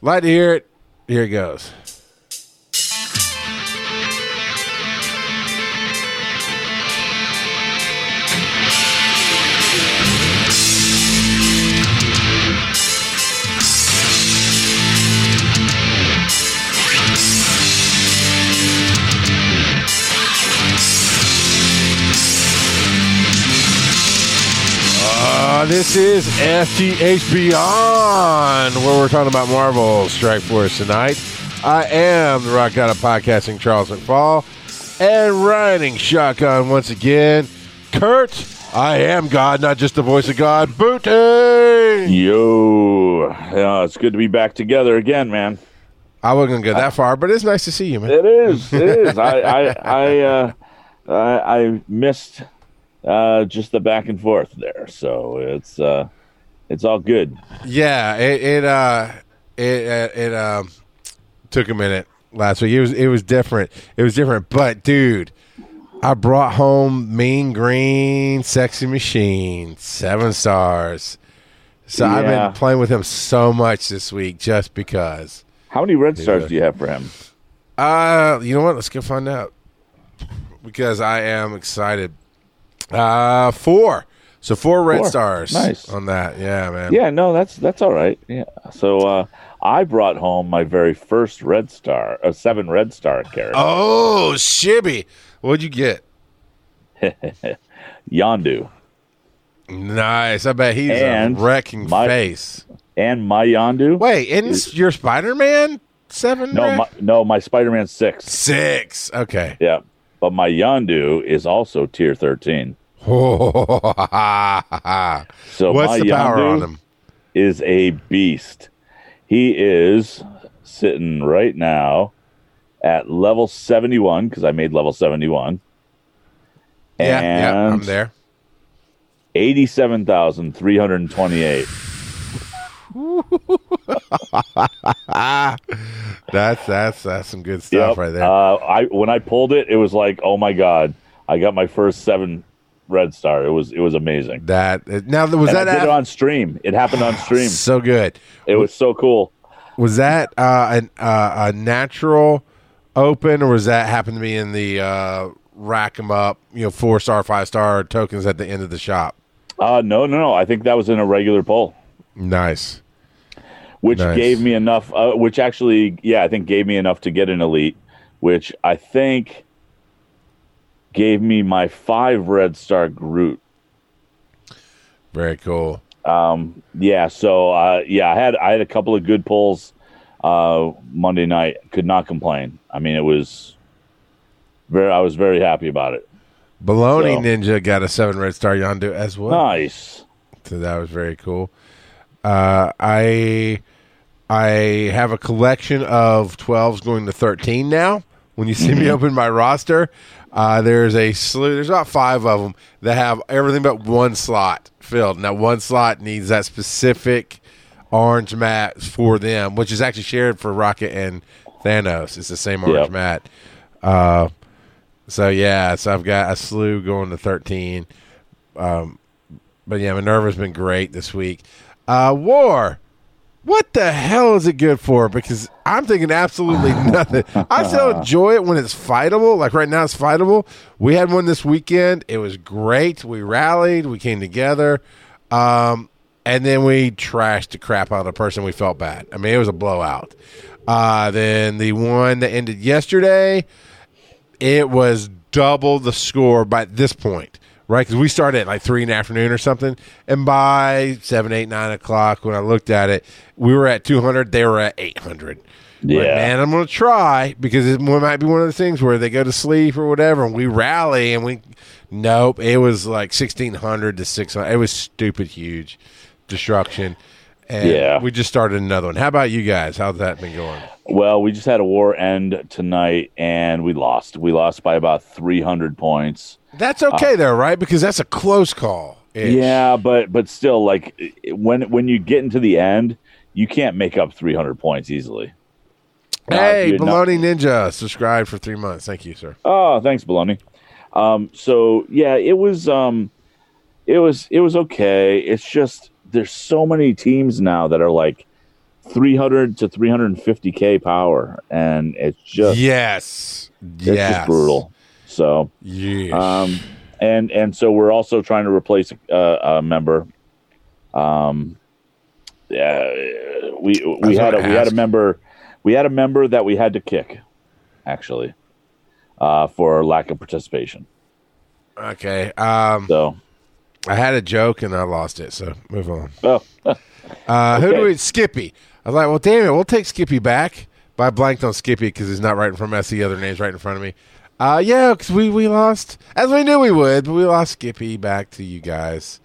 Like to hear it. Here it goes. Uh, this is FTH Beyond, where we're talking about Marvel Strike Force tonight. I am the Rock God of Podcasting, Charles McFall, and riding shotgun once again, Kurt. I am God, not just the voice of God, Booty. Yo, yeah, it's good to be back together again, man. I wasn't gonna go that far, but it's nice to see you, man. It is, it is. I, I, I, uh, I, I missed uh, just the back and forth there, so it's, uh, it's all good. Yeah, it it uh it uh, it um took a minute last week. It was it was different. It was different, but dude, I brought home Mean Green Sexy Machine, seven stars. So I've been playing with him so much this week just because. How many red stars do you have for him? Uh, you know what? Let's go find out. Because I am excited. Uh, four. So four red Four. stars. Nice. on that. Yeah, man. Yeah, no, that's that's all right. Yeah. So uh, I brought home my very first red star, a seven red star character, Oh, shibby. What'd you get? Yondu, Nice. I bet he's And a wrecking my- face. and my Yondu. Wait, isn't this your Spider Man seven? No, my, no, my Spider Man six. six. Okay. Yeah, but my Yondu is also tier thirteen. So What's my the power Yondu on him? is a beast. He is sitting right now at level 71 because I made level 71. Yeah, yeah, I'm there. 87,328. That's that's that's some good stuff Yep. right there. Uh, I when I pulled it, it was like, oh my god, I got my first seven red star. It was it was amazing. that now was and that af- it on stream. It happened on stream. so good? It was so cool. Was that uh, an, uh, a natural open, or was that happen to be in the uh, rack 'em up? You know, four star, five star tokens at the end of the shop. Uh, no, no, no. I think that was in a regular poll. Nice. Which Nice. gave me enough uh, which actually yeah i think gave me enough to get an elite which i think gave me my five red star groot Very cool. um, yeah so uh, yeah i had i had a couple of good pulls uh, monday night could not complain i mean it was very i was very happy about it Baloney So- Ninja got a seven red star Yondu as well. nice So that was very cool. Uh, I I have a collection of 12s going to 13 now. When you see me open my roster, uh, there's a slew. There's about five of them that have everything but one slot filled. Now, one slot needs that specific orange mat for them, which is actually shared for Rocket and Thanos. It's the same orange Yep. mat. Uh, so yeah, so I've got a slew going to 13. But yeah, Minerva's been great this week. Uh, War, what the hell is it good for? Because I'm thinking absolutely nothing. I still enjoy it when it's fightable. Like right now, it's fightable. We had one this weekend. It was great. We rallied. We came together. Um, and then we trashed the crap out of the person. We felt bad. I mean, it was a blowout. Uh, then the one that ended yesterday, it was double the score by this point, right? Because we started at like three in the afternoon or something, and by seven, eight, nine o'clock, when I looked at it, we were at two hundred. They were at eight hundred. Yeah. man, I'm going to try because it might be one of the things where they go to sleep or whatever, and we rally and we. Nope, it was like sixteen hundred to six hundred. It was stupid huge destruction. And Yeah. we just started another one. How about you guys? How's that been going? well we just had a war end tonight and we lost we lost by about 300 points That's okay though, right? Because that's a close call. Yeah, but but still, like when when you get into the end, you can't make up 300 points easily. Uh, Hey, not- Baloney Ninja, subscribe for three months. Thank you, sir. Oh, thanks, Baloney. Um, so yeah, it was um, it was it was okay. It's just there's so many teams now that are like 300 to 350k power, and it's just yes, it's yes, just brutal. So, um, and and so we're also trying to replace a, a member. Um, yeah, we we had a we had a member we had a member that we had to kick, actually, uh, for lack of participation. okay. Um, So, I had a joke and I lost it, so move on. oh, Uh, Who do Okay. we? Skippy. I was like, well, damn it, we'll take Skippy back. But I blanked on Skippy because he's not right in front of me. I see other names right in front of me. Uh, yeah, because we, we lost, as we knew we would, but we lost Skippy back to you guys.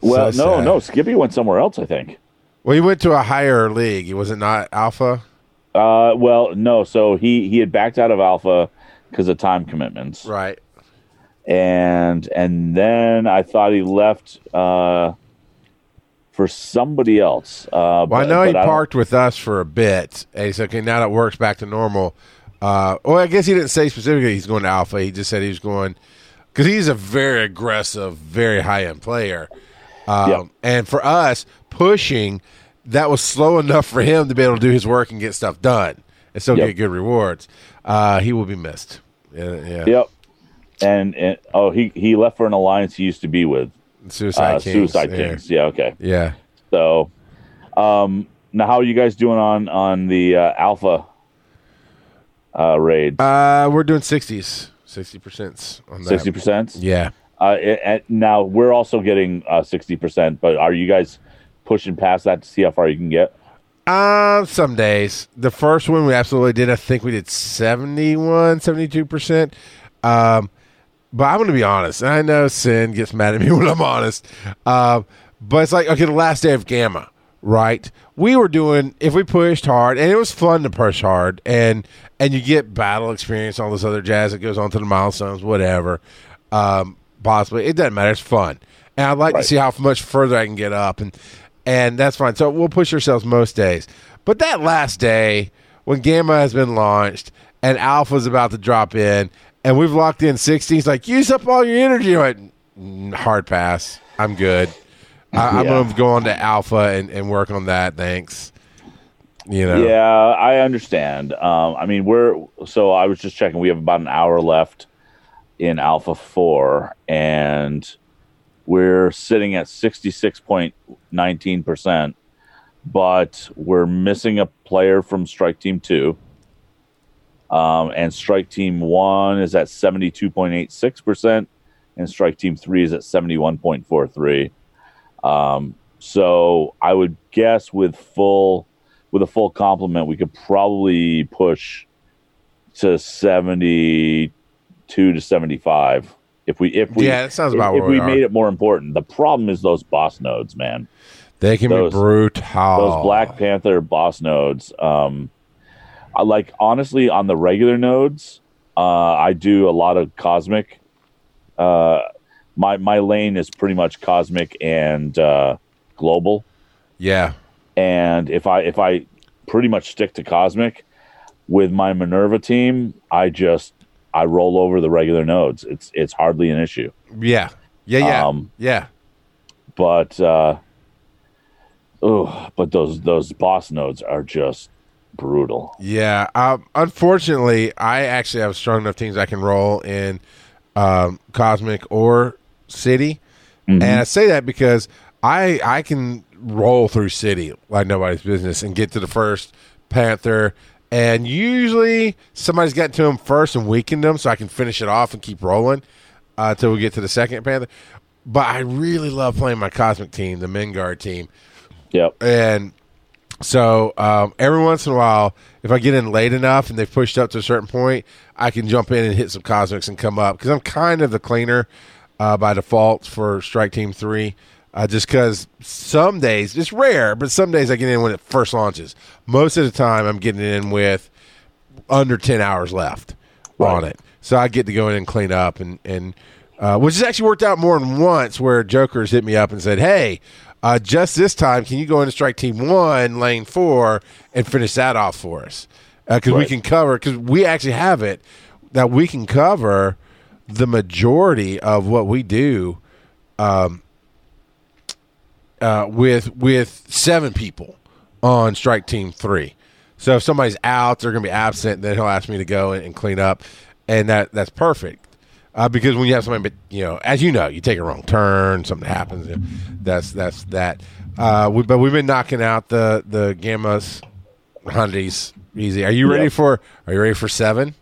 well, So no, sad. no, Skippy went somewhere else. I think. Well, he went to a higher league. Was it not Alpha? Uh, well, no. So he he had backed out of Alpha because of time commitments, Right. and and then I thought he left uh, for somebody else. Uh, Well, I but- know he don't- parked with us for a bit, and he said, "Okay, now that works back to normal." Uh, well, I guess he didn't say specifically he's going to Alpha. He just said he was going because he's a very aggressive, very high end player. Um, Yep. And for us, pushing that was slow enough for him to be able to do his work and get stuff done and still Yep. get good rewards. Uh, he will be missed. Yeah, yeah. Yep. And, and oh, he he left for an alliance he used to be with, Suicide uh, Kings. Suicide yeah. Kings. Yeah. Okay. Yeah. So, um, now how are you guys doing on on the uh, Alpha uh, raids? Uh, we're doing sixties, sixty percent on that. Sixty percent. Yeah. Uh, it, and now we're also getting uh, sixty percent, but are you guys pushing past that to see how far you can get? Um, some days. The first one we absolutely did. I think we did 71, 72%. Um, but I'm going to be honest. I know Sin gets mad at me when I'm honest. Um, but it's like, okay, the last day of Gamma, right? We were doing, if we pushed hard, and it was fun to push hard, and and you get battle experience, all this other jazz that goes on to the milestones, whatever. Um, possibly. It doesn't matter. It's fun. And I'd like Right. to see how much further I can get up. And and that's fine. So we'll push ourselves most days. But that last day, when Gamma has been launched and Alpha's about to drop in, and we've locked in 60, he's like, use up all your energy. I went, "Mm, hard pass. I'm good. I, Yeah. going to go on to Alpha and, and work on that. Thanks. You know? Yeah, I understand. Um, I mean, we're so I was just checking. We have about an hour left in Alpha Four, and we're sitting at sixty six point nineteen percent. But we're missing a player from Strike Team Two, um, and Strike Team One is at seventy two point eight six percent, and Strike Team Three is at seventy one point four three. Um, so I would guess with full with a full complement, we could probably push to seventy two to seventy five if we if we Yeah, that sounds about if where we we made it more important. The problem is those boss nodes, man. They can Those- be brutal. Those Black Panther boss nodes. Um, I like honestly on the regular nodes. Uh, I do a lot of cosmic. Uh, my my lane is pretty much cosmic and uh, global. Yeah. and if I if I pretty much stick to cosmic with my Minerva team, I just I roll over the regular nodes. It's it's hardly an issue. Yeah. Yeah. Yeah. Um, yeah. But uh oh, but those those boss nodes are just brutal. Yeah. Um, unfortunately, I actually have strong enough teams I can roll in um, Cosmic or City, and I say that because I I can roll through City like nobody's business and get to the first Panther. And usually somebody's gotten to him first and weakened them, so I can finish it off and keep rolling uh, until we get to the second Panther. But I really love playing my Cosmic team, the Mengard team. Yep. And so um, every once in a while, if I get in late enough and they've pushed up to a certain point, I can jump in and hit some cosmics and come up because I'm kind of the cleaner uh, by default for Strike Team Three. Uh, just because some days it's rare, but some days I get in when it first launches. Most of the time, I'm getting in with under ten hours left on it, so I get to go in and clean up and and uh, which has actually worked out more than once. Where Joker's hit me up and said, "Hey, uh, just this time, can you go into Strike Team One, Lane Four, and finish that off for us? Because we Right. can cover. Because we actually have it that we can cover the majority of what we do." Um, uh, with with seven people on strike team three. So if somebody's out, they're going to be absent. Then he'll ask me to go and, and clean up, and that that's perfect. Uh, because when you have somebody, but you know, as you know, you take a wrong turn, something happens. That's that's that. Uh, we, but we've been knocking out the the gammas, hundies easy. Are you ready Yep. for? Are you ready for seven?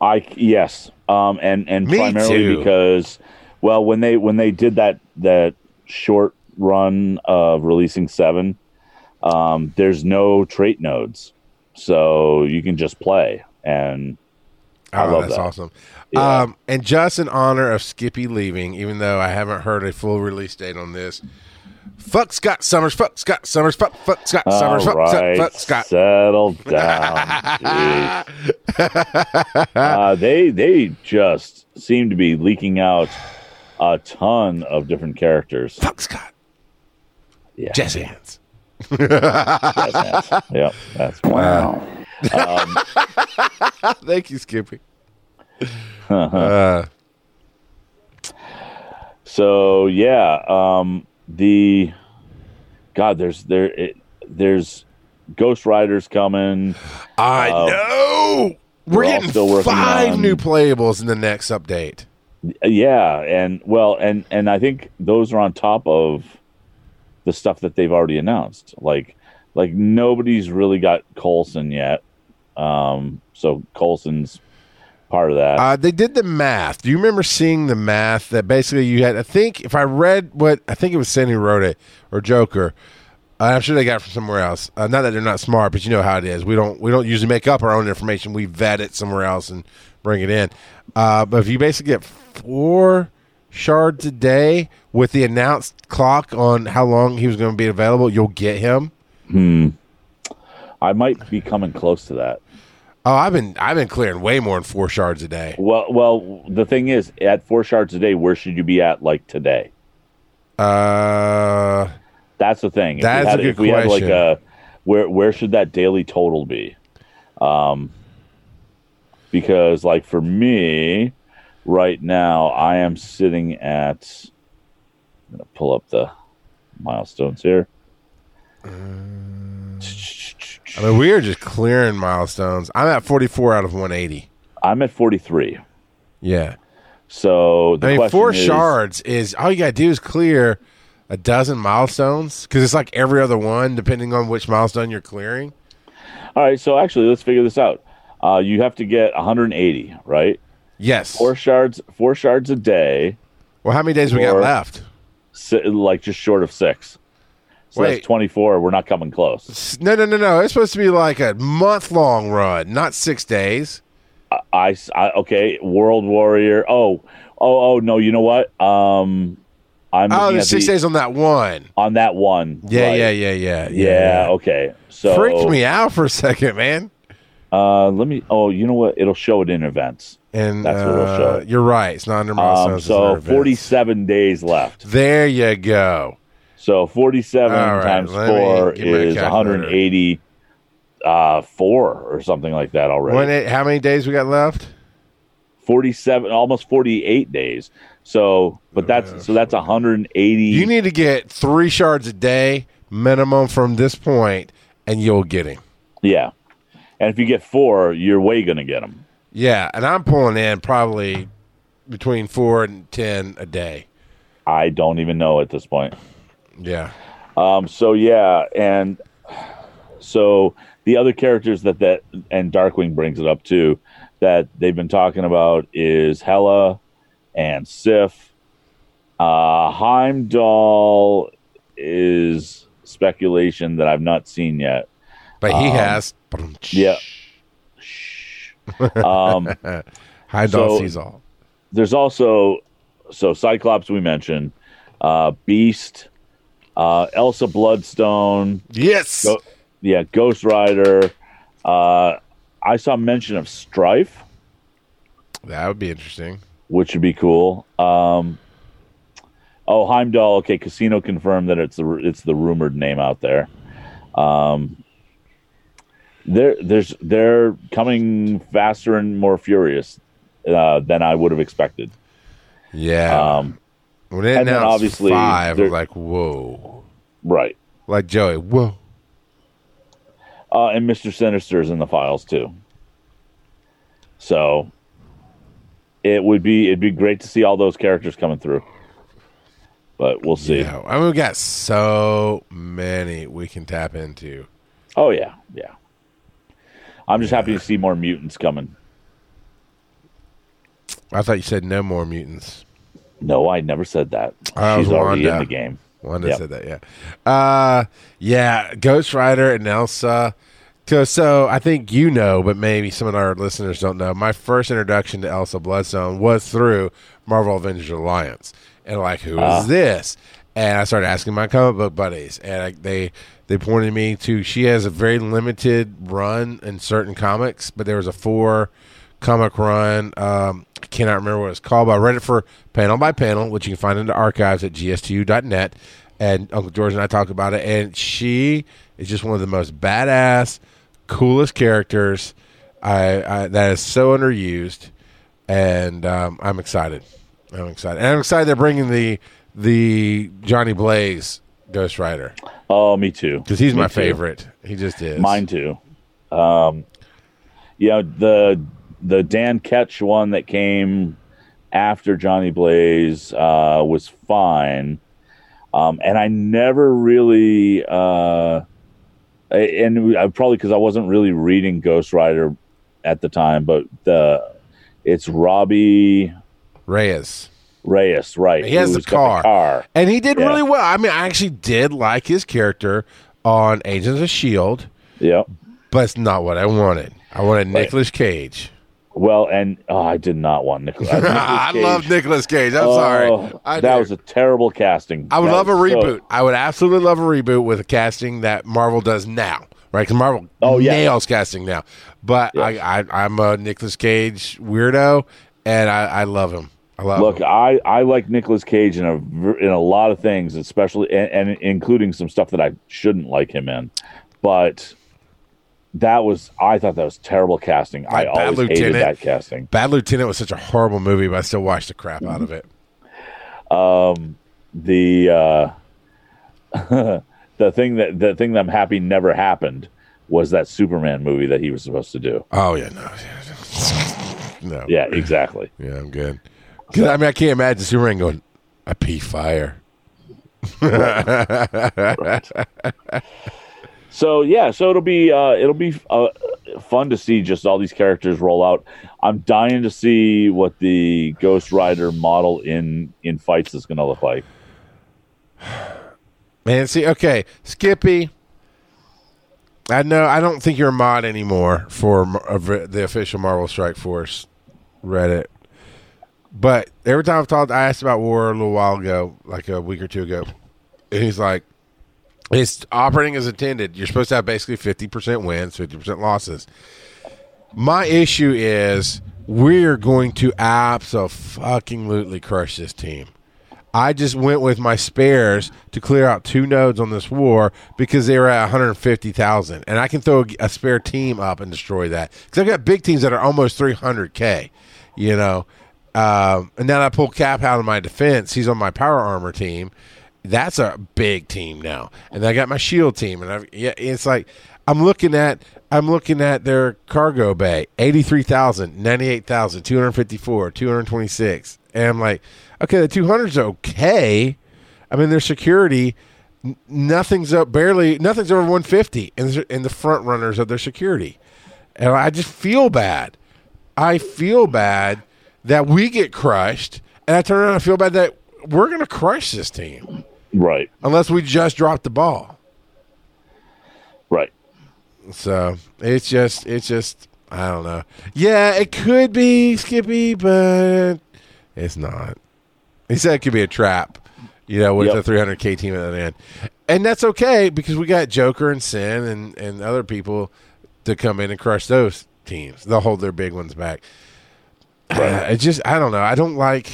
I yes, um, and and Me primarily too. because well, when they when they did that that short run of releasing seven, um, there's no trait nodes, so you can just play and I oh, love that's that. awesome. Yeah. Um, and just in honor of Skippy leaving, even though I haven't heard a full release date on this, fuck Scott Summers, fuck Scott Summers, fuck fuck Scott Summers, All fuck, fuck, right, fuck Scott. settle down. Uh, they they just seem to be leaking out a ton of different characters. Fuck Scott. Yeah, Jazz hands. yeah, that's wow. Um, Thank you, Skippy. uh, So yeah, um, the God, there's there it, there's Ghost Riders coming. I Uh, know. We're, we're getting still five on- new playables in the next update. Yeah, and well, and and I think those are on top of the stuff that they've already announced. Like like nobody's really got Coulson yet. Um, so Coulson's part of that. Uh, they did the math. Do you remember seeing the math that basically you had? I think if I read what I think it was Sandy who wrote it or Joker. Uh, I'm sure they got it from somewhere else. Uh, not that they're not smart, but you know how it is. We don't we don't usually make up our own information. We vet it somewhere else and bring it in. Uh, but if you basically get four shards a day with the announced clock on how long he was going to be available, you'll get him. Hmm. I might be coming close to that. Oh, I've been I've been clearing way more than four shards a day. Well, well, the thing is, at four shards a day, where should you be at like today? Uh, That's the thing. If That we is a good if we had like question. a where where should that daily total be? Um, because like for me, right now, I am sitting at. I'm gonna pull up the milestones here. I mean, we are just clearing milestones. I'm at 44 out of 180. I'm at 43. Yeah. So the I mean, question four is, shards is all you got to do is clear a dozen milestones because it's like every other one, depending on which milestone you're clearing. All right, so actually, let's figure this out. Uh, you have to get 180, right? Yes. Four shards, four shards a day. well, how many days we got left? si- like just short of six. So Wait. that's 24. We're not coming close. No, no, no, no. It's supposed to be like a month long run, not six days. I, I- okay, World Warrior. Oh, oh, oh no. You know what? Um, I'm Oh, there's six the- days on that one. on that one. Yeah, right. yeah, yeah, yeah, yeah, Okay, so Freaked me out for a second, man. Uh, let me. Oh, you know what? It'll show it in events. And That's what it'll uh, show. you're right. It's not under Um, milestones. it's so events. 47 days left. There you go. So 47 All right, times four is calculator. 180. Uh, four or something like that already. When it, how many days we got left? 47 almost 48 days so but that's so that's 180 You need to get three shards a day minimum from this point, and you'll get him. yeah and if you get four you're way gonna get them Yeah, and I'm pulling in probably between four and ten a day. i don't even know at this point Yeah. um so yeah and so the other characters that that and darkwing brings it up too that they've been talking about is hela and sif uh heimdall is speculation that i've not seen yet But he Um, has. yeah. um Heimdall So- sees all. there's also so Cyclops we mentioned, uh, Beast, uh, Elsa Bloodstone, Yes. Go- yeah, Ghost Rider. Uh, I saw mention of Stryfe, That would be interesting. which would be cool. Um, oh, Heimdall. Okay, Casino confirmed that it's the it's the rumored name out there. Um, they're there's they're coming faster and more furious uh, than I would have expected. Yeah. Um, when it and then obviously five, I was like, whoa. right. Like Joey, whoa. Uh, and Mister Sinister's in the files too. So it would be it'd be great to see all those characters coming through. But we'll see. Yeah, I mean, we got so many we can tap into. Oh yeah, yeah. I'm just happy to see more mutants coming. I thought you said no more mutants. No, I never said that. Oh, She's already Wanda. in the game. Wanda Yep. said that, yeah. Uh, yeah, Ghost Rider and Elsa. So, so I think you know, but maybe some of our listeners don't know. My first introduction to Elsa Bloodstone was through Marvel Avengers Alliance, and like, who is Ah. this? And I started asking my comic book buddies, and I, they they pointed me to. She has a very limited run in certain comics, but there was a four comic run. Um, I cannot remember what it's called, but I read it for panel by panel, which you can find in the archives at gstu.net. And Uncle George and I talked about it, and she is just one of the most badass, coolest characters. I, I that is so underused, and um, I'm excited. I'm excited, and I'm excited they're bringing the the Johnny Blaze Ghost Rider Oh, me too. because he's Me my too. favorite. He just is. Mine too. Um, yeah, the the Dan Ketch one that came after Johnny Blaze uh, was fine, um, and I never really, uh, and I, probably because I wasn't really reading Ghost Rider at the time, but the it's Robbie Reyes. Reyes, right? He has the who's got car. car. And he did Yeah. really well. I mean, I actually did like his character on Agents of Shield, Yep. E but it's not what I wanted. I wanted Right. Nicolas Cage. Well, and oh, I did not want Nicholas. I love Nicolas Cage. I'm sorry. Oh, I that do. was a terrible casting. I would That love a was so- reboot. I would absolutely love a reboot with a casting that Marvel does now, right? Because Marvel Oh, yeah. nails casting now. But Yes. I, I, I'm a Nicolas Cage weirdo, and I, I love him. I love Look, him. I, I like Nicolas Cage in a in a lot of things, especially and, and including some stuff that I shouldn't like him in. But that was I thought that was terrible casting. I Like Bad always hated that casting. Bad Lieutenant was such a horrible movie, but I still watched the crap out of it. The uh, the thing that the thing that I'm happy never happened was that Superman movie that he was supposed to do. Oh yeah, no, no. Yeah, exactly. Yeah, I'm good. 'Cause, I mean, I can't imagine Superman going, "I pee fire." So yeah, so it'll be uh, it'll be uh, fun to see just all these characters roll out. I'm dying to see what the Ghost Rider model in in fights is going to look like. Man, see, okay, Skippy. I know. I don't think you're a mod anymore for Mar- the official Marvel Strike Force Reddit. But every time I've talked, I asked about War a little while ago, like a week or two ago, and he's like, "It's operating as intended. You're supposed to have basically fifty percent wins, fifty percent losses." My issue is we're going to absolutely crush this team. I just went with my spares to clear out two nodes on this war because they were at 150,000. And I can throw a spare team up and destroy that. Because I've got big teams that are almost 300K, you know. Um, and then I pull Cap out of my defense. He's on my power armor team. That's a big team now. And I got my shield team. And I've, yeah, it's like I'm looking at. I'm looking at their cargo bay 83,000, 98,000, 254, 226. And I'm like, okay, the 200's okay. I mean, their security, nothing's up barely, nothing's over 150 and the front runners of their security. And I just feel bad. I feel bad that we get crushed. And I turn around and feel bad that we're going to crush this team Right, unless we just drop the ball. right. So it's just, it's just, I don't know. Yeah, it could be Skippy, but it's not. He said it could be a trap, you know, with Yep. the 300K team at the end. And that's okay because we got Joker and Sin and, and other people to come in and crush those teams. They'll hold their big ones back. Right. it just, I don't know. I don't like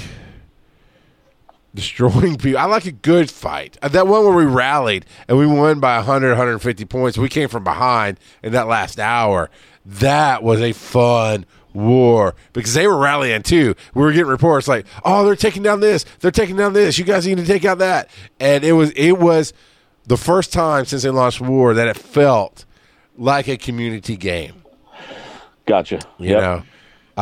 destroying people. I like a good fight. Uh, That one where we rallied and we won by 100, 150 points. We came from behind in that last hour. That was a fun war because they were rallying too. We were getting reports like, "Oh, they're taking down this. They're taking down this. You guys need to take out that." And it was it was the first time since they launched war that it felt like a community game. Gotcha. You Yep. know,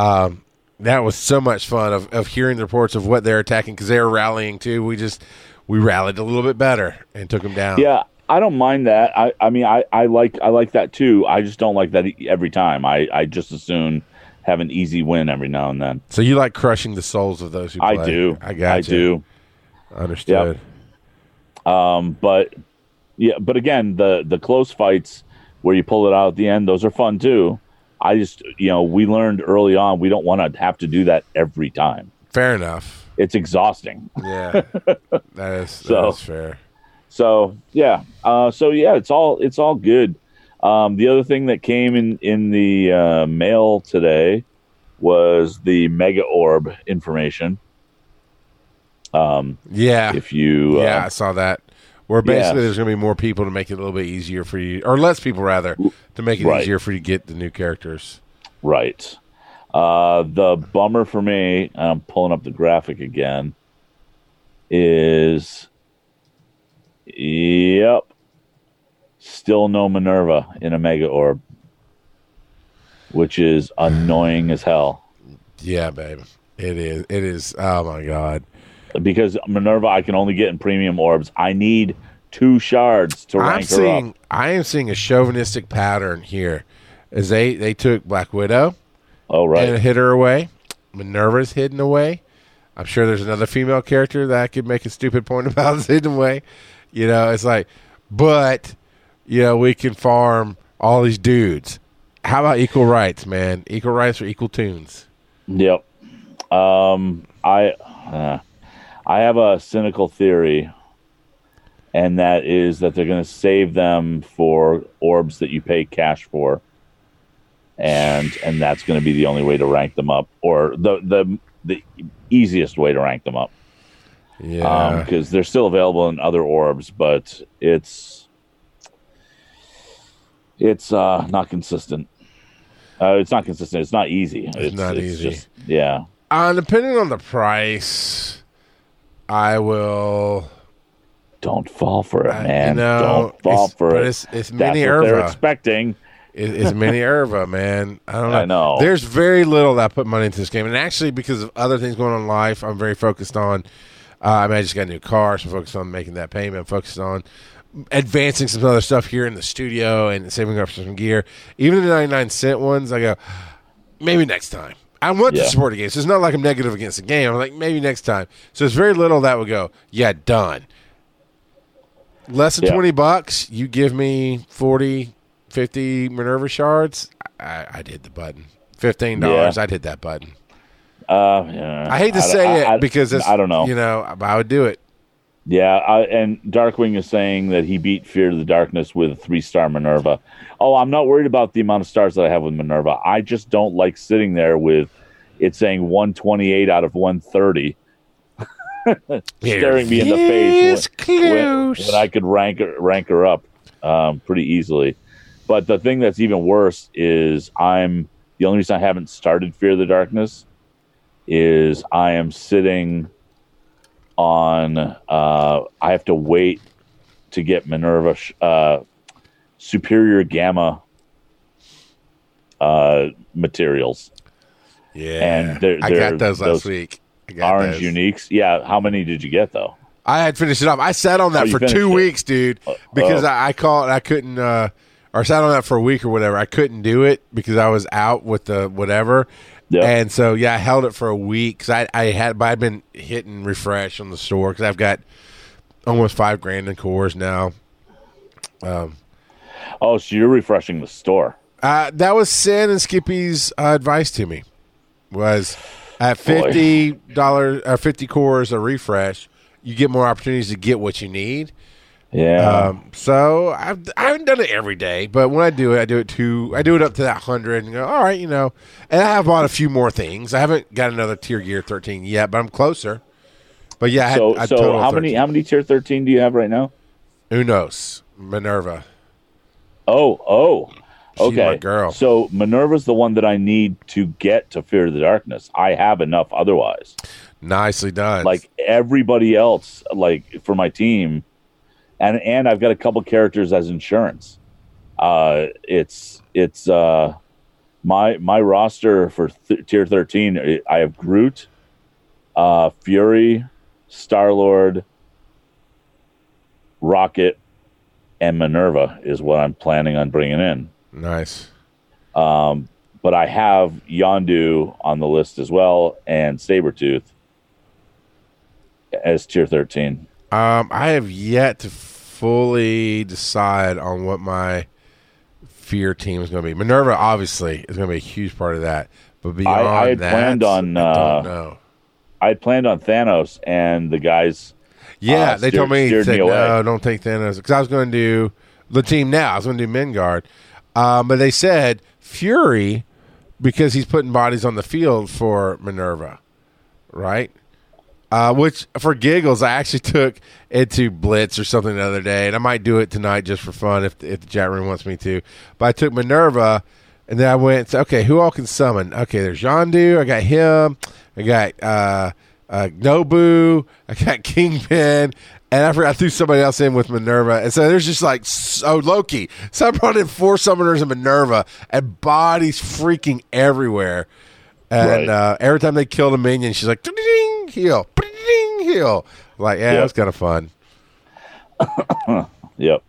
um, that was so much fun of, of hearing the reports of what they're attacking because they're rallying too. We just we rallied a little bit better and took them down. Yeah, I don't mind that. I, I mean, I, I like I like that too. I just don't like that every time. I, I just as soon have an easy win every now and then. So you like crushing the souls of those who play? I do. I got I you. do. Understood. Um, but yeah, but again, the the close fights where you pull it out at the end, those are fun too. I just you know we learned early on we don't want to have to do that every time. Fair enough. It's exhausting. Yeah, that is So- that is fair. So yeah, uh, so yeah, it's all it's all good. Um, the other thing that came in in the uh, mail today was the mega orb information. Um, Yeah, if you uh, yeah, I saw that. Where basically Yeah. there's going to be more people to make it a little bit easier for you, or less people rather, to make it Right. easier for you to get the new characters. Right. Uh, the bummer for me, and I'm pulling up the graphic again, is yep, still no Minerva in a Mega Orb, which is annoying as hell. Yeah, babe, it is. It is. Oh my god. Because Minerva, I can only get in premium orbs. I need two shards to I'm rank her seeing. up. I am seeing a chauvinistic pattern here, as they they took Black Widow Oh, right. and hid her away. Minerva's hidden away. I'm sure there's another female character that I could make a stupid point about is hidden away. You know, it's like, but you know, we can farm all these dudes. How about equal rights, man? Equal rights for equal tunes. Yep. Um, I uh, I have a cynical theory, and that is that they're going to save them for orbs that you pay cash for, and and that's going to be the only way to rank them up, or the the the easiest way to rank them up, Yeah, because they're still available in other orbs, but it's it's uh, not consistent. Uh, it's not consistent. It's not easy. It's, not easy. yeah. uh, depending on the price, I will. Don't fall for it, man. you know, Don't fall for but it. it's- it's That's mini what they're expecting. It, it's mini Irva, man. I don't know. I know. There's very little that I put money into this game, and actually, because of other things going on in life, I'm very focused on. Uh, I mean, I just got a new car, so I'm focused on making that payment. I'm focused on advancing some other stuff here in the studio and saving up for some gear. Even the 99 cent ones, I go, maybe next time. I want Yeah. to support the game, so it's not like I'm negative against the game. I'm like, maybe next time. So it's very little that would go, yeah, done. Less than Yeah. 20 bucks, you give me 40, 50 Minerva shards, I, I'd hit the button. $15, Yeah. I'd hit that button. Uh, yeah. I hate to I- say I- it because it's, I don't know. You know, but I would do it. Yeah, I, and Darkwing is saying that he beat Fear of the Darkness with a three star Minerva. Oh, I'm not worried about the amount of stars that I have with Minerva. I just don't like sitting there with it saying 128 out of 130, staring me in the face when, when, when I could rank her, rank her up um, pretty easily. But the thing that's even worse is I'm the only reason I haven't started Fear of the Darkness is I am sitting on. Uh, I have to wait to get Minerva sh- uh, Superior Gamma uh, materials. Yeah. And they're- I they're- got those last week. I got Orange those. Uniques. Yeah, how many did you get though? I had finished it up. I sat on that Oh, for two it. weeks, dude, because oh. I, I called. I couldn't, uh, or sat on that for a week or whatever. I couldn't do it because I was out with the whatever. Yep. And so, yeah, I held it for a week because I, I had, but I'd been hitting refresh on the store because I've got almost five grand in cores now. Oh, so you're refreshing the store. Uh, that was Sin and Skippy's uh, advice to me was at fifty dollars or fifty cores a refresh, you get more opportunities to get what you need. Yeah. Um, so I've, I haven't done it every day, but when I do it, I do it to I do it up to that hundred and go, all right, you know. And I have bought a few more things. I haven't got another tier gear thirteen yet, but I'm closer. But yeah, I had, so I so total how many how many tier 13 do you have right now? Unos Minerva? Oh, oh. She's Okay. my girl. So Minerva's the one that I need to get to Fear of the Darkness. I have enough otherwise. Nicely done. Like everybody else like for my team and and I've got a couple characters as insurance. Uh, it's it's uh, my my roster for th- tier thirteen. I have Groot, uh, Fury, Star Lord, Rocket, and Minerva is what I'm planning on bringing in. Nice. Um, but I have Yondu on the list as well and Sabretooth as tier 13. Um, I have yet to fully decide on what my fear team is going to be. Minerva obviously is going to be a huge part of that, but beyond I had that, planned on, I uh, know. I had planned on Thanos and the guys. Yeah, uh, they steered- told me, said, me no, don't take Thanos because I was going to do the team now. I was going to do Mingard, um, but they said Fury because he's putting bodies on the field for Minerva, right? Uh, which for giggles, I actually took it to Blitz or something the other day, and I might do it tonight just for fun if if the chat room wants me to. But I took Minerva, and then I went, okay, who all can summon? Okay, there's Yondu. I got him. I got uh, uh, Nobu. I got Kingpin. And I forgot I threw somebody else in with Minerva. And so there's just like, so Loki. So I brought in four summoners of Minerva and bodies freaking everywhere. And Right. uh, every time they killed a minion, she's like, ding, heal, ding, heal. Like, yeah, Yep. it was kind of fun. Yep.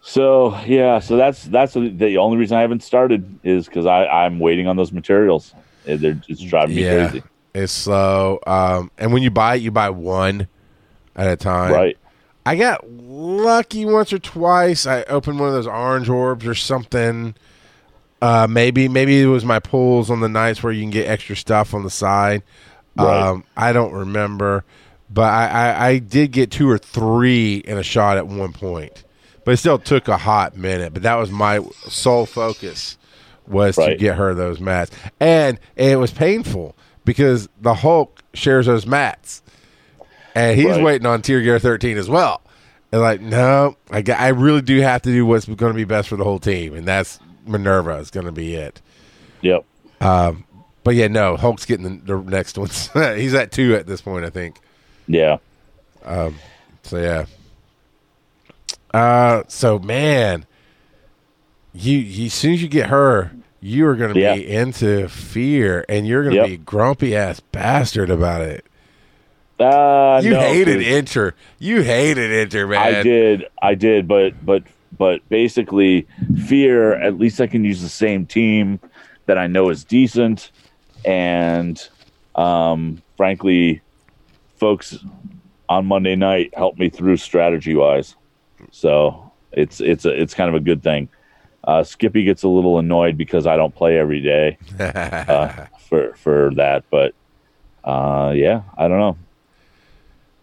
So yeah, so that's that's the only reason I haven't started is because I I'm waiting on those materials. They're just driving me yeah, crazy. it's slow. Um, and when you buy it, you buy one at a time. Right. I got lucky once or twice. I opened one of those orange orbs or something. Uh, maybe maybe it was my pulls on the nights where you can get extra stuff on the side. Right. Um, I don't remember, but I, I, I did get two or three in a shot at one point. But it still took a hot minute. But that was my sole focus was to get her those mats, and it was painful because the Hulk shares those mats and he's Right. waiting on Tier Gear 13 as well. And like, no, I, got, I really do have to do what's going to be best for the whole team, and that's Minerva is going to be it. Yep. But yeah, no, Hulk's getting the, the next ones. he's at two at this point, I think. Yeah. So yeah. Uh, so man, you, you as soon as you get her, you are going to Yeah. be into fear, and you're going to Yep. be a grumpy ass bastard about it. Uh, You no, hated Enter. You hated Enter, man. I did. I did. But but but basically, fear. At least I can use the same team that I know is decent, and um, frankly, folks on Monday night helped me through strategy wise. So it's it's a it's kind of a good thing. Uh, Skippy gets a little annoyed because I don't play every day uh, for for that, but uh, yeah, I don't know.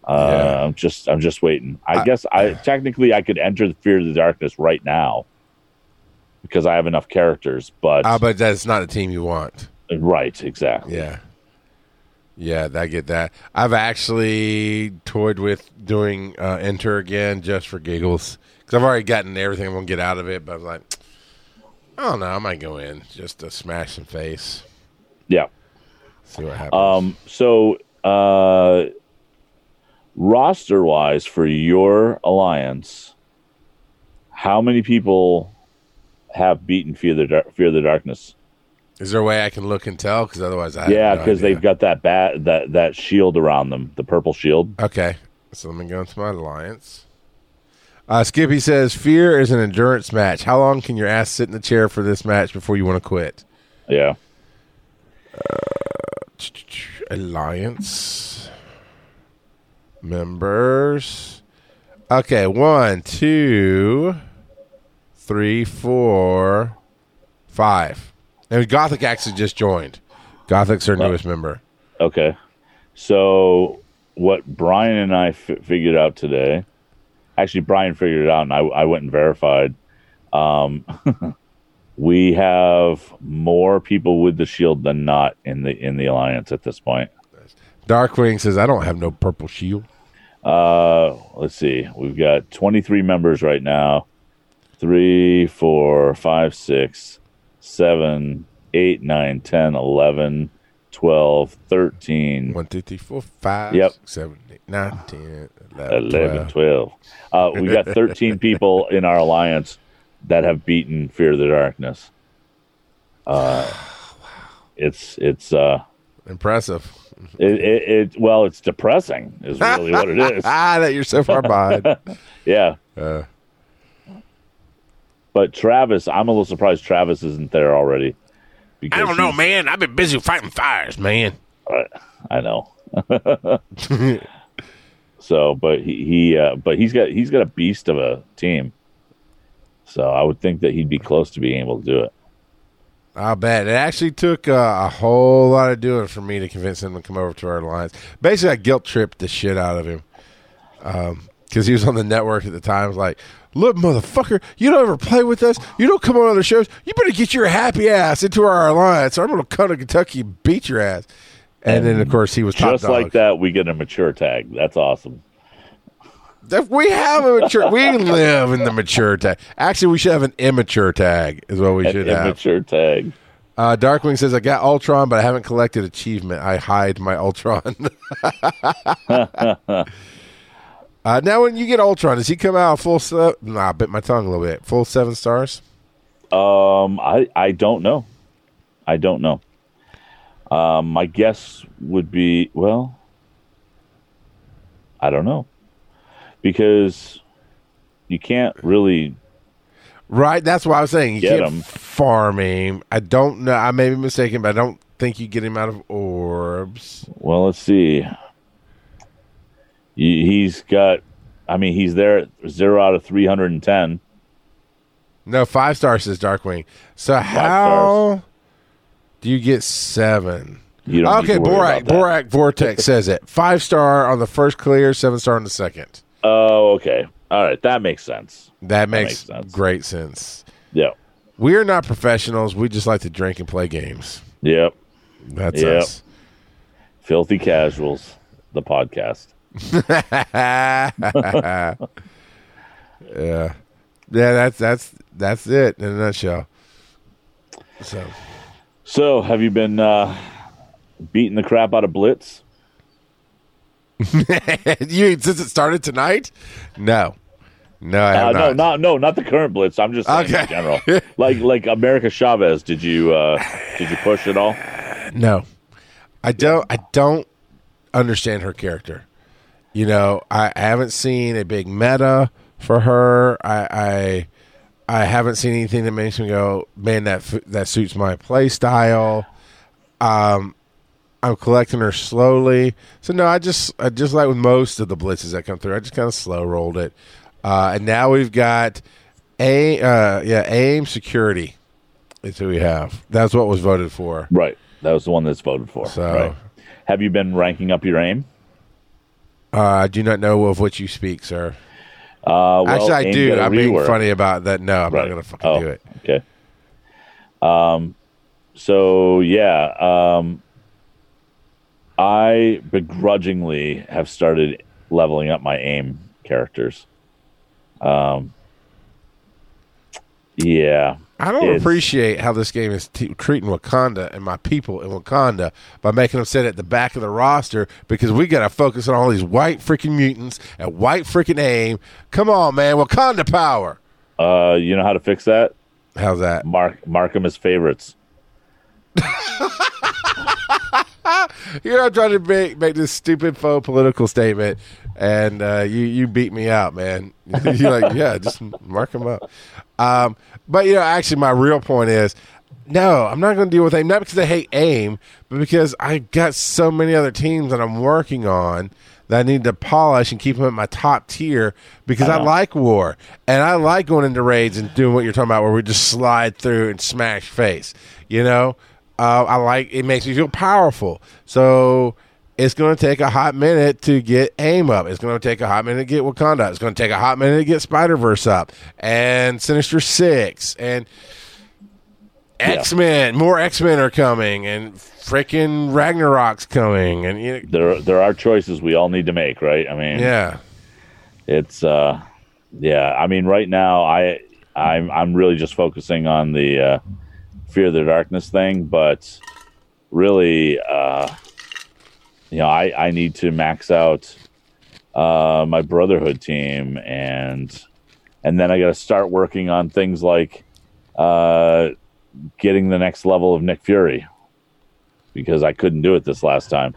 Uh, Yeah. I'm just I'm just waiting. I, I- guess I technically I could enter the Fear of the Darkness right now because I have enough characters, but Ah, but that's not the team you want. Right, exactly. Yeah. Yeah, I get that. I've actually toyed with doing uh, enter again just for giggles because I've already gotten everything I'm gonna get out of it. But I was like, I don't know, I might go in just to smash some face, Yeah. see what happens. Um. So, uh, roster wise for your alliance, how many people have beaten Fear the Dar- Fear the Darkness? Is there a way I can look and tell? Because otherwise, I yeah, because idea. they've got that bat that that shield around them, the purple shield. Okay, so let me go into my alliance. Uh, Skippy says, "Fear is an endurance match. How long can your ass sit in the chair for this match before you want to quit?" Yeah. Alliance members. Okay, one, two, three, four, five. And Gothic actually just joined. Gothic's our newest member. Okay. So what Brian and I f- figured out today, actually Brian figured it out, and I, I went and verified. Um, we have more people with the shield than not in the in the alliance at this point. Darkwing says, "I don't have no purple shield." Uh, let's see. We've got 23 members right now. Three, four, five, six, seven, eight, nine, 10, 11, 12, 13, 1, 2, 3, 4, 5, Yep. 6, 7, 8, 9, 10, 11, 11, 12. 12. Uh, we got 13 people in our alliance that have beaten Fear of the Darkness. Uh, it's it's uh Impressive. it, it, it well it's depressing is really what it is. ah, that you're so far behind. Yeah, Uh, but Travis, I'm a little surprised Travis isn't there already. I don't know, man. I've been busy fighting fires, man. I know. so, but he, he uh, but he's got he's got a beast of a team. So I would think that he'd be close to being able to do it. I'll bet. It actually took uh, a whole lot of doing for me to convince him to come over to our alliance. Basically, I guilt tripped the shit out of him. Because he was on the network at the time. Was like, look, motherfucker, you don't ever play with us. You don't come on other shows. You better get your happy ass into our alliance or I'm going to come to Kentucky and beat your ass. And, then, of course, he was Just like that, we get a mature tag. That's awesome. That- We have a mature. we live in the mature tag. Actually, we should have an immature tag. Is what we An should have. immature tag. Uh, Darkwing says, "I got Ultron, but I haven't collected achievement. I hide my Ultron." uh, now, when you get Ultron, does he come out full? Se- nah, I bit my tongue a little bit. Full seven stars. Um, I I don't know. I don't know. Um, my guess would be well. I don't know because you can't really Right. That's why I was saying you Get can't him. farm him. I don't know. I may be mistaken, but I don't think you get him out of orbs. Well, let's see. He- He's got. I mean, he's there at zero out of three hundred and ten. No, five stars says Darkwing. So how do you get seven? You don't Okay, Borak. Borak Vortex says it. Five star on the first clear, seven star on the second. Oh, okay. All right, that makes sense. That makes, makes sense. great sense. Yeah. We are not professionals. We just like to drink and play games. Yep. That's Yep. us. Filthy casuals. The podcast. Yeah, yeah. That's that's that's it in a nutshell. So So, have you been uh, beating the crap out of Blitz? you since it started tonight? No, no, I Uh, have no, not. not no, not the current Blitz. I'm just saying Okay. in general. like like America Chavez. Did you uh, did you push it all? No, I don't. I don't understand her character. You know, I, I haven't seen a big meta for her. I, I I haven't seen anything that makes me go, man, that that suits my play style. Um, I'm collecting her slowly. So no, I just I just like with most of the blitzes that come through, I just kind of slow rolled it. Uh, and now we've got a uh, yeah aim security. Is who we have. That's what was voted for. Right. That was the one that's voted for. So- right. Have you been ranking up your aim? Uh, I do not know of what you speak, sir. Uh, well, Actually, I do. I'm being rework. funny about that. No, I'm Right. not going to fucking Oh, do it. Okay. Um. So yeah. Um. I begrudgingly have started leveling up my aim characters. Um. Yeah. I don't It's- appreciate how this game is t- treating Wakanda and my people in Wakanda by making them sit at the back of the roster because we got to focus on all these white freaking mutants and white freaking aim. Come on, man. Wakanda power. Uh. You know how to fix that? How's that? Mark mark them as favorites. Here I'm trying to make, make this stupid faux political statement, and uh, you you beat me out, man. You're like, yeah, just mark them up. Um, but you know, actually, my real point is, no, I'm not going to deal with aim. Not because I hate aim, but because I got so many other teams that I'm working on that I need to polish and keep them at my top tier because I, know. like war and I like going into raids and doing what you're talking about, where we just slide through and smash face. You know, uh, I like it makes me feel powerful. So it's going to take a hot minute to get aim up. It's going to take a hot minute to get Wakanda. It's going to take a hot minute to get Spider Verse up and Sinister Six and X Men. More X Men are coming and freaking Ragnarok's coming and you know, There there are choices we all need to make, right? I mean, yeah. it's uh yeah i mean right now i i'm i'm really just focusing on the uh fear of the darkness thing but really, uh, you know, I I need to max out uh, my Brotherhood team, and and then I got to start working on things like uh, getting the next level of Nick Fury because I couldn't do it this last time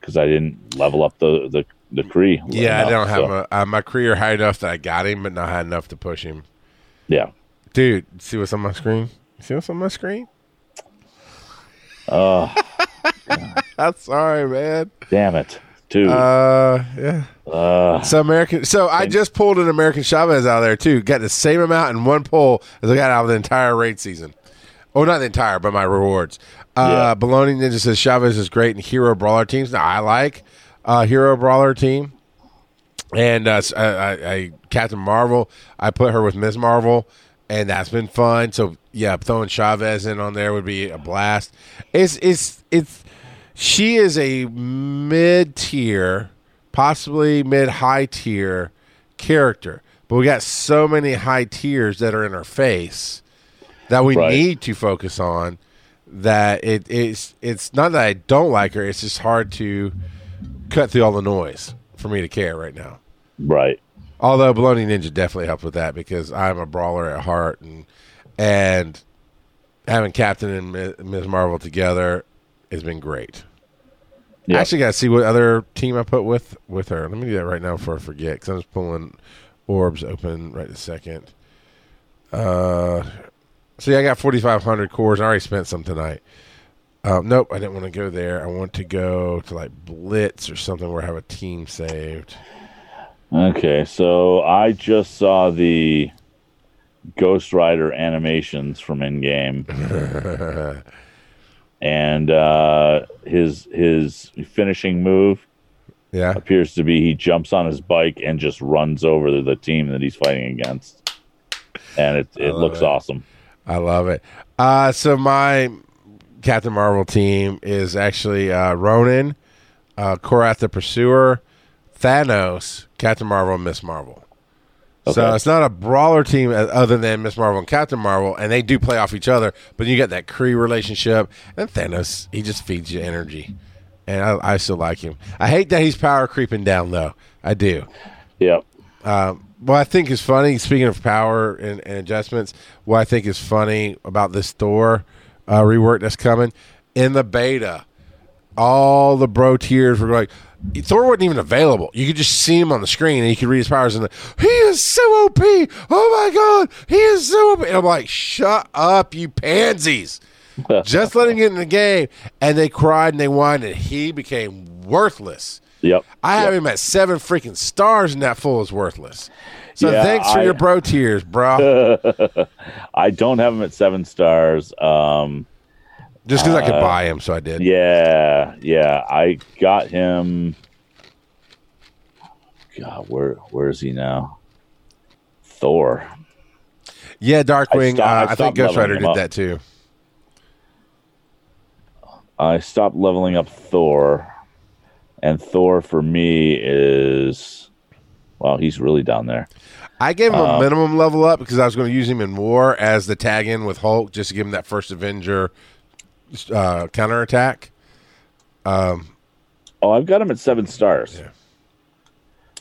because I didn't level up the the the Kree. Yeah, enough, I don't have so, a, uh, my career high enough that I got him, but not high enough to push him. yeah. Dude, see what's on my screen? See what's on my screen? Uh, I'm sorry, man. damn it, dude. Uh, yeah. Uh, So American. So I just pulled an American Chavez out of there too. Got the same amount in one pull as I got out of the entire raid season. Oh, not the entire, but my rewards. Uh, Yeah. Baloney Ninja says Chavez is great in hero brawler teams. Now I like uh, hero brawler team, and uh, i i Captain Marvel. I put her with Ms. Marvel, and that's been fun. So yeah, throwing Chavez in on there would be a blast. It's it's it's she is a mid tier, possibly mid high tier character, but we got so many high tiers that are in her face that we Right. need to focus on. That it's it's not that I don't like her. It's just hard to cut through all the noise for me to care right now. right. Although Baloney Ninja definitely helped with that because I'm a brawler at heart, and and having Captain and Ms. Marvel together has been great. I actually got to see what other team I put with with her. Let me do that right now before I forget because I'm just pulling orbs open right this second. Uh, see, I got 4,500 cores. I already spent some tonight. Um, nope, I didn't want to go there. I want to go to like Blitz or something where I have a team saved. Okay, so I just saw the Ghost Rider animations from in game, and uh, his his finishing move Yeah. appears to be he jumps on his bike and just runs over the team that he's fighting against, and it it looks it. awesome. I love it. Uh, so my Captain Marvel team is actually uh, Ronan, uh, Korath the Pursuer, Thanos, Captain Marvel, and Miss Marvel. So it's not a brawler team uh, other than Miss Marvel and Captain Marvel, and they do play off each other. But you got that Kree relationship, and Thanos he just feeds you energy, and I, I still like him. I hate that he's power creeping down though. I do. Yep. Um, what I think is funny, speaking of power and, and adjustments, what I think is funny about this Thor uh, rework that's coming in the beta, all the bro tiers were like, Thor wasn't even available. You could just see him on the screen and you could read his powers and he is so OP. Oh my god, he is so OP. And I'm like, shut up, you pansies. just let him get in the game. And they cried and they whined and he became worthless. Yep. I have Yep. him at seven freaking stars, and that fool is worthless. So Yeah, thanks for I- your bro tears, bro. I don't have him at seven stars. Um, Just because I uh, could buy him, so I did. Yeah, yeah. I got him. God, where where is he now? Thor. Yeah, Darkwing. I stopped- uh, I I think Ghost Rider did up. that too. I stopped leveling up Thor, and Thor for me is, well, he's really down there. I gave him Uh, a minimum level up because I was going to use him in war as the tag in with Hulk, just to give him that first Avenger uh, counterattack. Um, Oh, I've got him at seven stars.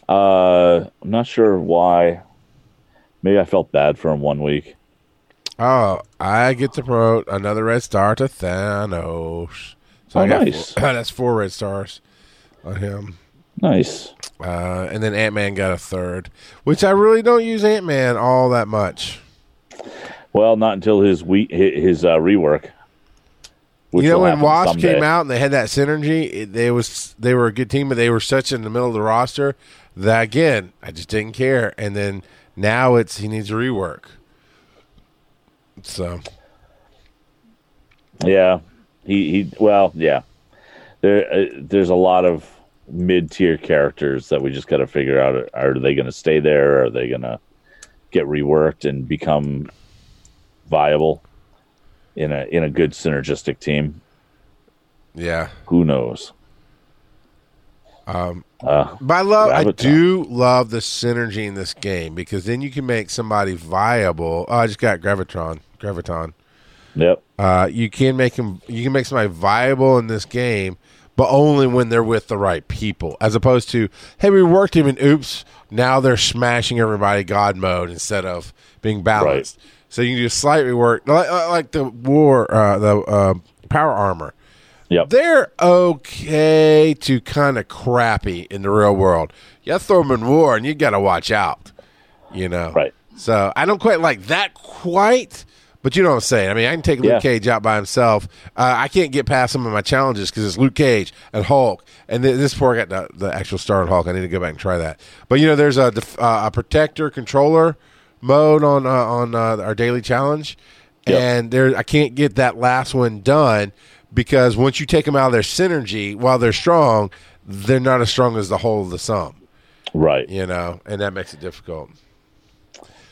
Uh, I'm not sure why. Maybe I felt bad for him one week. oh, I get to promote another red star to Thanos. So Oh, nice. four, that's four red stars on him. Nice. Uh, and then Ant Man got a third, which I really don't use Ant Man all that much. Well, not until his we his, his uh, rework. You know when Wasp someday. came out and they had that synergy, it, they was they were a good team, but they were such in the middle of the roster that again I just didn't care. And then now it's he needs a rework. So Yeah, he he. Well, yeah. There, uh, there's a lot of mid tier characters that we just got to figure out. Are they going to stay there? Are they going to get reworked and become viable in a in a good synergistic team? yeah, Who knows? um, Uh, but I love I do love the synergy in this game because then you can make somebody viable. Oh, I just got Gravitron, Graviton. Yep. Uh, you can make them. You can make somebody viable in this game, but only when they're with the right people, as opposed to hey, we worked him and oops, now they're smashing everybody God mode instead of being balanced. So you can do slight rework, like, like the war, uh, the uh, power armor. Yep. They're okay to kind of crappy in the real world. You throw them in war, and you got to watch out. You know, Right. So I don't quite like that quite, but you know what I'm saying. I mean, I can take Luke Yeah. Cage out by himself. Uh, I can't get past some of my challenges because it's Luke Cage and Hulk, and th- this poor got the, the actual star on Hulk. I need to go back and try that. But you know, there's a def- uh, a protector controller mode on uh, on uh, our daily challenge, Yep. and there I can't get that last one done because once you take them out of their synergy, while they're strong, they're not as strong as the whole of the sum. Right. You know, and that makes it difficult.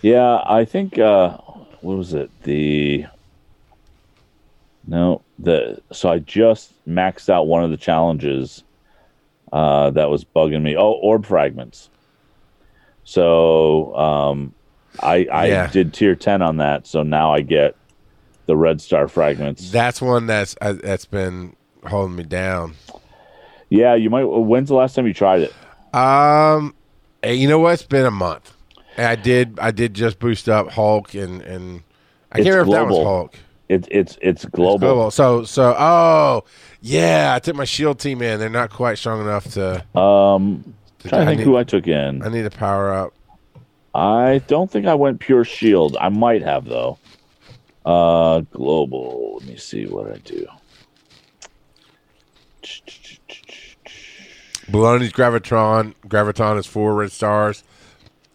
Yeah, I think uh what was it? The No, the so I just maxed out one of the challenges uh that was bugging me. Oh, orb fragments. So um I I Yeah. did tier 10 on that, so now I get the red star fragments. That's one that's uh, that's been holding me down. yeah, you might when's the last time you tried it? Um, hey, you know what? It's been a month. And I did I did just boost up Hulk and and I It's can't remember if that was. Hulk. It, it's it's global. Global. So so oh yeah, I took my shield team in. They're not quite strong enough to. Um to I think need, who I took in. I need to power up. I don't think I went pure shield. I might have though. Uh global. Let me see what I do. Baloney's Gravitron. Graviton is four red stars,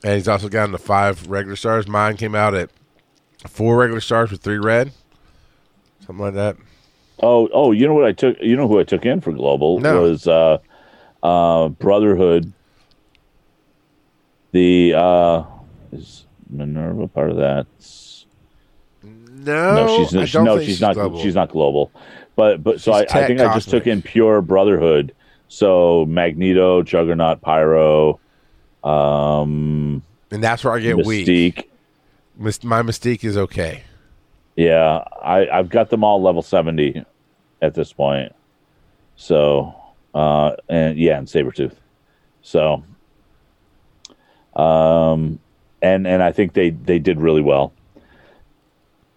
and he's also gotten the five regular stars. Mine came out at four regular stars with three red, something like that. Oh, oh, you know what I took you know who I took in for global No. was uh uh Brotherhood. The uh is Minerva part of that? No, no, she's, I she- don't no, she's, not global. she's not global. But but so I, I think I just took in pure Brotherhood. So Magneto, Juggernaut, Pyro, um and that's where I get weak. Mystique. Mys- My mystique is okay. Yeah, I, I've got them all level seventy at this point. So, uh, and yeah, and Sabretooth. So, um, and and I think they they did really well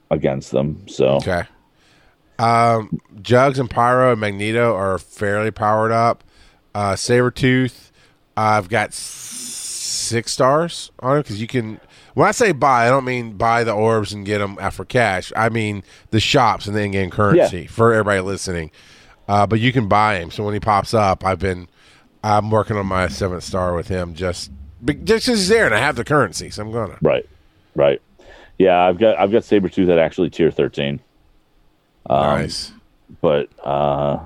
against them. So, Okay. Um, Jugs and Pyro and Magneto are fairly powered up. Uh, Sabretooth, I've got six stars on it because you can. When I say buy, I don't mean buy the orbs and get them for cash. I mean the shops and the in-game currency for everybody listening. Uh, but you can buy him. So when he pops up, I've been I'm working on my seventh star with him just just is there, and I have the currency, so I'm gonna. Right, right. Yeah, I've got I've got Sabretooth at actually tier thirteen. Um, nice, but uh,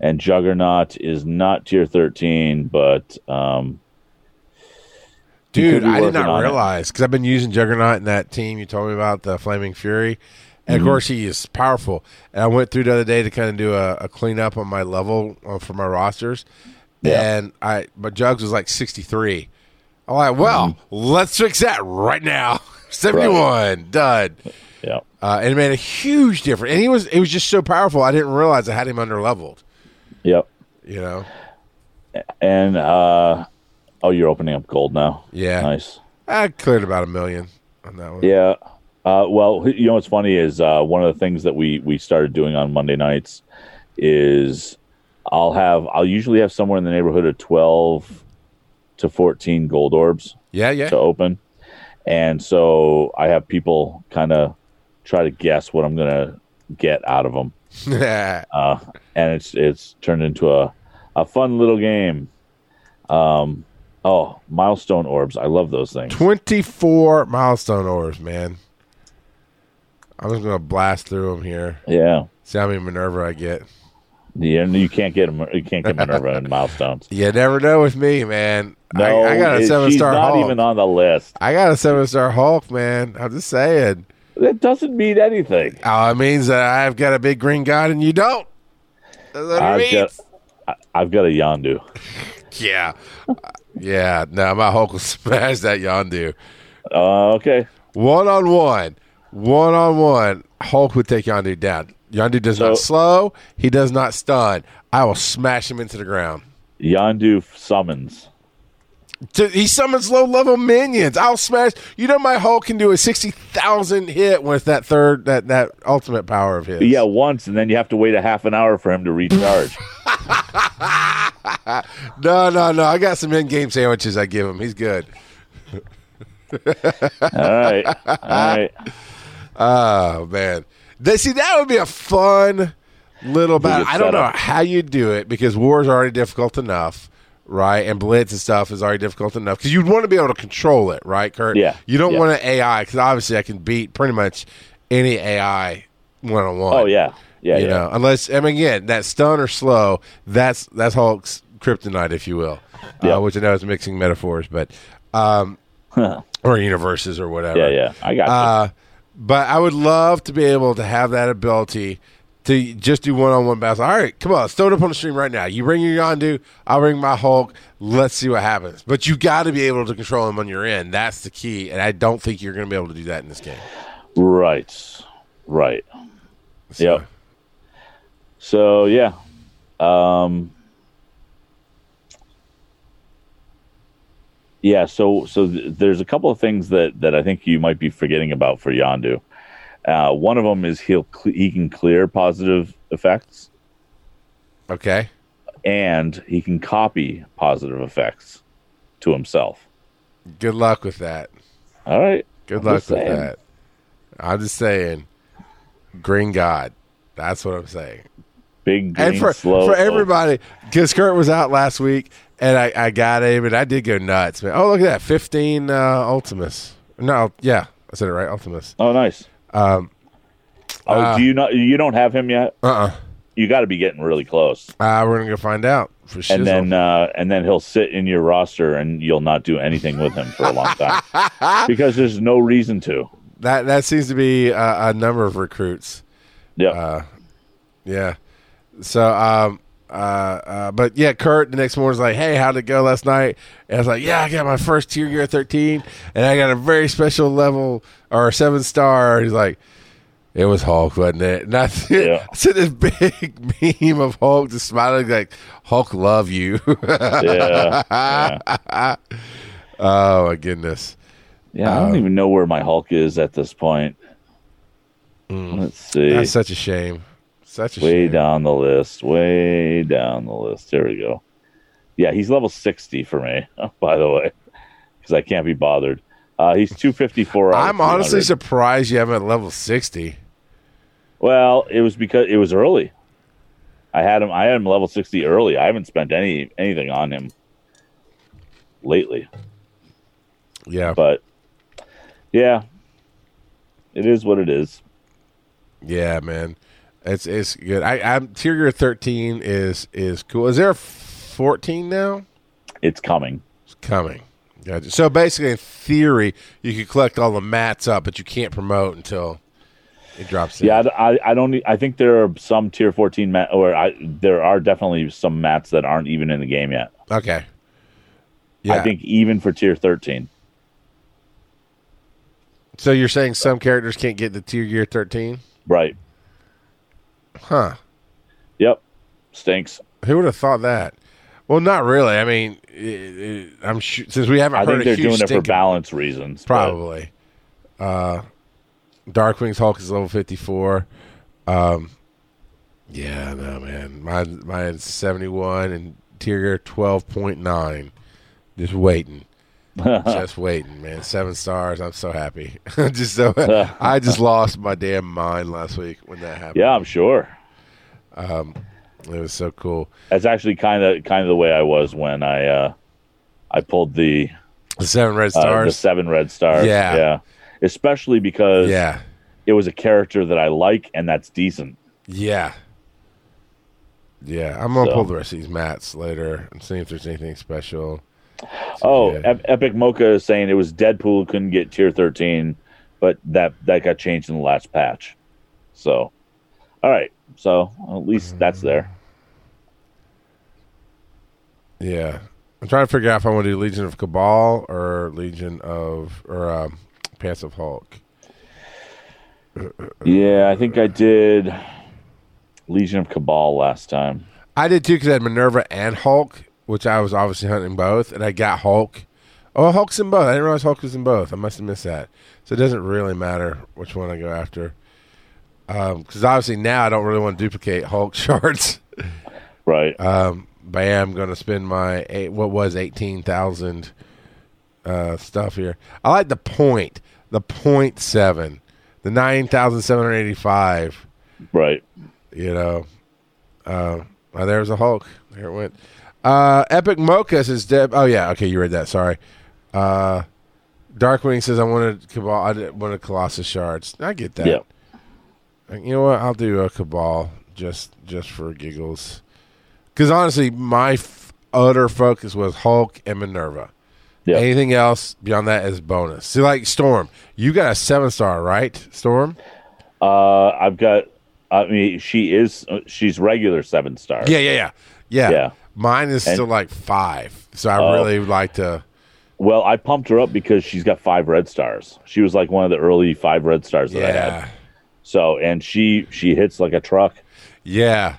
and juggernaut is not tier thirteen, but um, dude, I did not realize because I've been using juggernaut in that team you told me about the flaming fury. And mm-hmm. of course, he is powerful. And I went through the other day to kind of do a, a cleanup on my level uh, for my rosters. Yeah. And I, my Jugs was like 63. All right. Well, mm-hmm. let's fix that right now. 71 right. done. Yeah. Uh, and it made a huge difference. And he was it was just so powerful. I didn't realize I had him under leveled. Yep. You know. And uh oh, you're opening up gold now. Yeah. Nice. I cleared about a million on that one. Yeah. Uh, well, you know what's funny is uh, one of the things that we we started doing on Monday nights is I'll have I'll usually have somewhere in the neighborhood of twelve to 14 gold orbs yeah, yeah. to open. And so I have people kind of try to guess what I'm going to get out of them. Uh, and it's it's turned into a, a fun little game. Um, oh, milestone orbs. I love those things. 24 milestone orbs, man. I'm just gonna blast through them here. Yeah. See how many Minerva I get. Yeah, you can't get 'em- You can't get Minerva in milestones. You never know with me, man. No, I, I got a seven star. not Hulk. even on the list. I got a seven star Hulk, man. I'm just saying. That doesn't mean anything. Oh, it means that I've got a big green god and you don't. I've got, I- I've got a Yondu. yeah, yeah. No, my Hulk will smash that Yondu. Uh, okay. One on one. one on one, Hulk would take Yondu down. Yondu does So- not slow. He does not stun. I will smash him into the ground. Yondu summons. T- He summons low level minions. I'll smash. You know my Hulk can do a sixty thousand hit with that third that that ultimate power of his. Yeah, once, and then you have to wait a half an hour for him to recharge. No, no, no. I got some in game sandwiches I give him. He's good. All right, all right. Oh man. They, see that would be a fun little battle. I don't know how you do it because war is already difficult enough, right? And blitz and stuff is already difficult enough because you'd want to be able to control it, right, Kurt? Yeah, You don't yeah. want an AI because obviously I can beat pretty much any AI one on one. Oh yeah, yeah, you yeah. know, unless I mean again that stun or slow, that's that's Hulk's kryptonite, if you will. Yeah. Uh, which I know is mixing metaphors, but um, or universes or whatever. yeah, yeah. I got you. Uh, but I would love to be able to have that ability to just do one on one battles. All right, come on, let's throw it up on the stream right now. You bring your Yondu, I'll bring my Hulk. Let's see what happens. But you got to be able to control him on your end. That's the key, and I don't think you're going to be able to do that in this game. Right, right. So, Yep. So yeah, um, yeah. So so th- there's a couple of things that that I think you might be forgetting about for Yondu. Uh, one of them is he'll cle he can clear positive effects, Okay. and he can copy positive effects to himself. Good luck with that. All right. Good I'm luck with that. I'm just saying, Green God. That's what I'm saying. Big green, and for slow. for everybody, because Kurt was out last week, and I, I got him, and I did go nuts, man. Oh, look at that, 15 uh, Ultimus. No, yeah, I said it right, Ultimus. Oh, nice. Um, Oh, uh, do you not? You don't have him yet. uh-uh. You got to be getting really close. Uh, we're gonna go find out for shizzle. and then uh, and then he'll sit in your roster and you'll not do anything with him for a long time because there's no reason to. that that seems to be uh, a number of recruits. Yeah, Uh, yeah. So, um, uh, uh, but yeah, Kurt the next morning's like, "Hey, how'd it go last night?" And I was like, "Yeah, I got my first tier gear thirteen, and I got a very special level or seven star." He's like, "It was Hulk, wasn't it?" And I see, Yeah. This big meme of Hulk just smiling like, "Hulk, love you." yeah, yeah. oh my goodness. Yeah, I Um, don't even know where my Hulk is at this point. Let's see. Mm. That's such a shame. Such a way shame. down the list. Way down the list. There we go. Yeah, he's level sixty for me. By the way, because I can't be bothered. Uh, he's two fifty four. I'm honestly surprised you haven't level sixty. Well, it was because it was early. I had him. I had him level sixty early. I haven't spent any anything on him lately. Yeah, But yeah, it is what it is. Yeah, man, it's it's good. I, I'm tier gear thirteen is is cool. Is there a fourteen now? It's coming. It's coming. Gotcha. So basically, in theory, you could collect all the mats up, but you can't promote until it drops. Yeah, I, I- I don't. I think there are some tier fourteen mat, or I, there are definitely some mats that aren't even in the game yet. Okay. Yeah. I think even for tier thirteen. so. You're saying some characters can't get to tier gear thirteen? Right. Huh? Yep. Stinks. Who would have thought that? Well, not really. I mean, it, it, I'm sure since we haven't I heard I think a they're doing it for balance reasons. but- Probably. Uh, Darkwing's Hulk is level fifty four. Um, yeah, no man, mine mine's seventy one and tier twelve point nine. Just waiting, just waiting, man. Seven stars. I'm so happy. just so I just lost my damn mind last week when that happened. yeah, I'm sure. it was so cool. That's actually kind of kind of the way I was when I uh, I pulled the The seven red uh, the stars. seven red stars. Yeah. yeah. Especially because yeah, it was a character that I like and that's decent. yeah, yeah. I'm gonna So- pull the rest of these mats later and see if there's anything special. Oh, yeah. Epic Mocha is saying it was Deadpool couldn't get tier 13, but that that got changed in the last patch. So, all right. So at least that's there. Yeah. I'm trying to figure out if I want to do Legion of Cabal or Legion of or um, Pants of Hulk. Yeah, I think I did Legion of Cabal last time. I did too because I had Minerva and Hulk, which I was obviously hunting both, and I got Hulk. Oh, Hulk's in both. I didn't realize Hulk was in both. I must have missed that. So it doesn't really matter which one I go after. Because obviously now I don't really want to duplicate Hulk shards. Right. Um, but I am going to spend my eight, what was eighteen thousand uh, stuff here. I like the point, the point seven, the nine thousand seven hundred eighty five. right. You know, uh, oh, there's a Hulk. There it went. Uh, Epic Mocha says, Deb. Oh yeah, okay, you read that. Sorry. Uh, Darkwing says, I wanted Cabal. I wanted Colossus shards. I get that. Yeah. You know what? I'll do a Cabal just just for giggles. Because honestly, my f- utter focus was Hulk and Minerva. Yeah. Anything else beyond that is bonus. See, like Storm, you got a seven star, right? Storm. Uh, I've got. I mean, she is. She's regular seven star. Yeah, yeah, yeah, yeah. Yeah. Mine is And- still like five, so I Oh. really would like to. Well, I pumped her up because she's got five red stars. She was like one of the early five red stars that I had. So, and she she hits like a truck. yeah,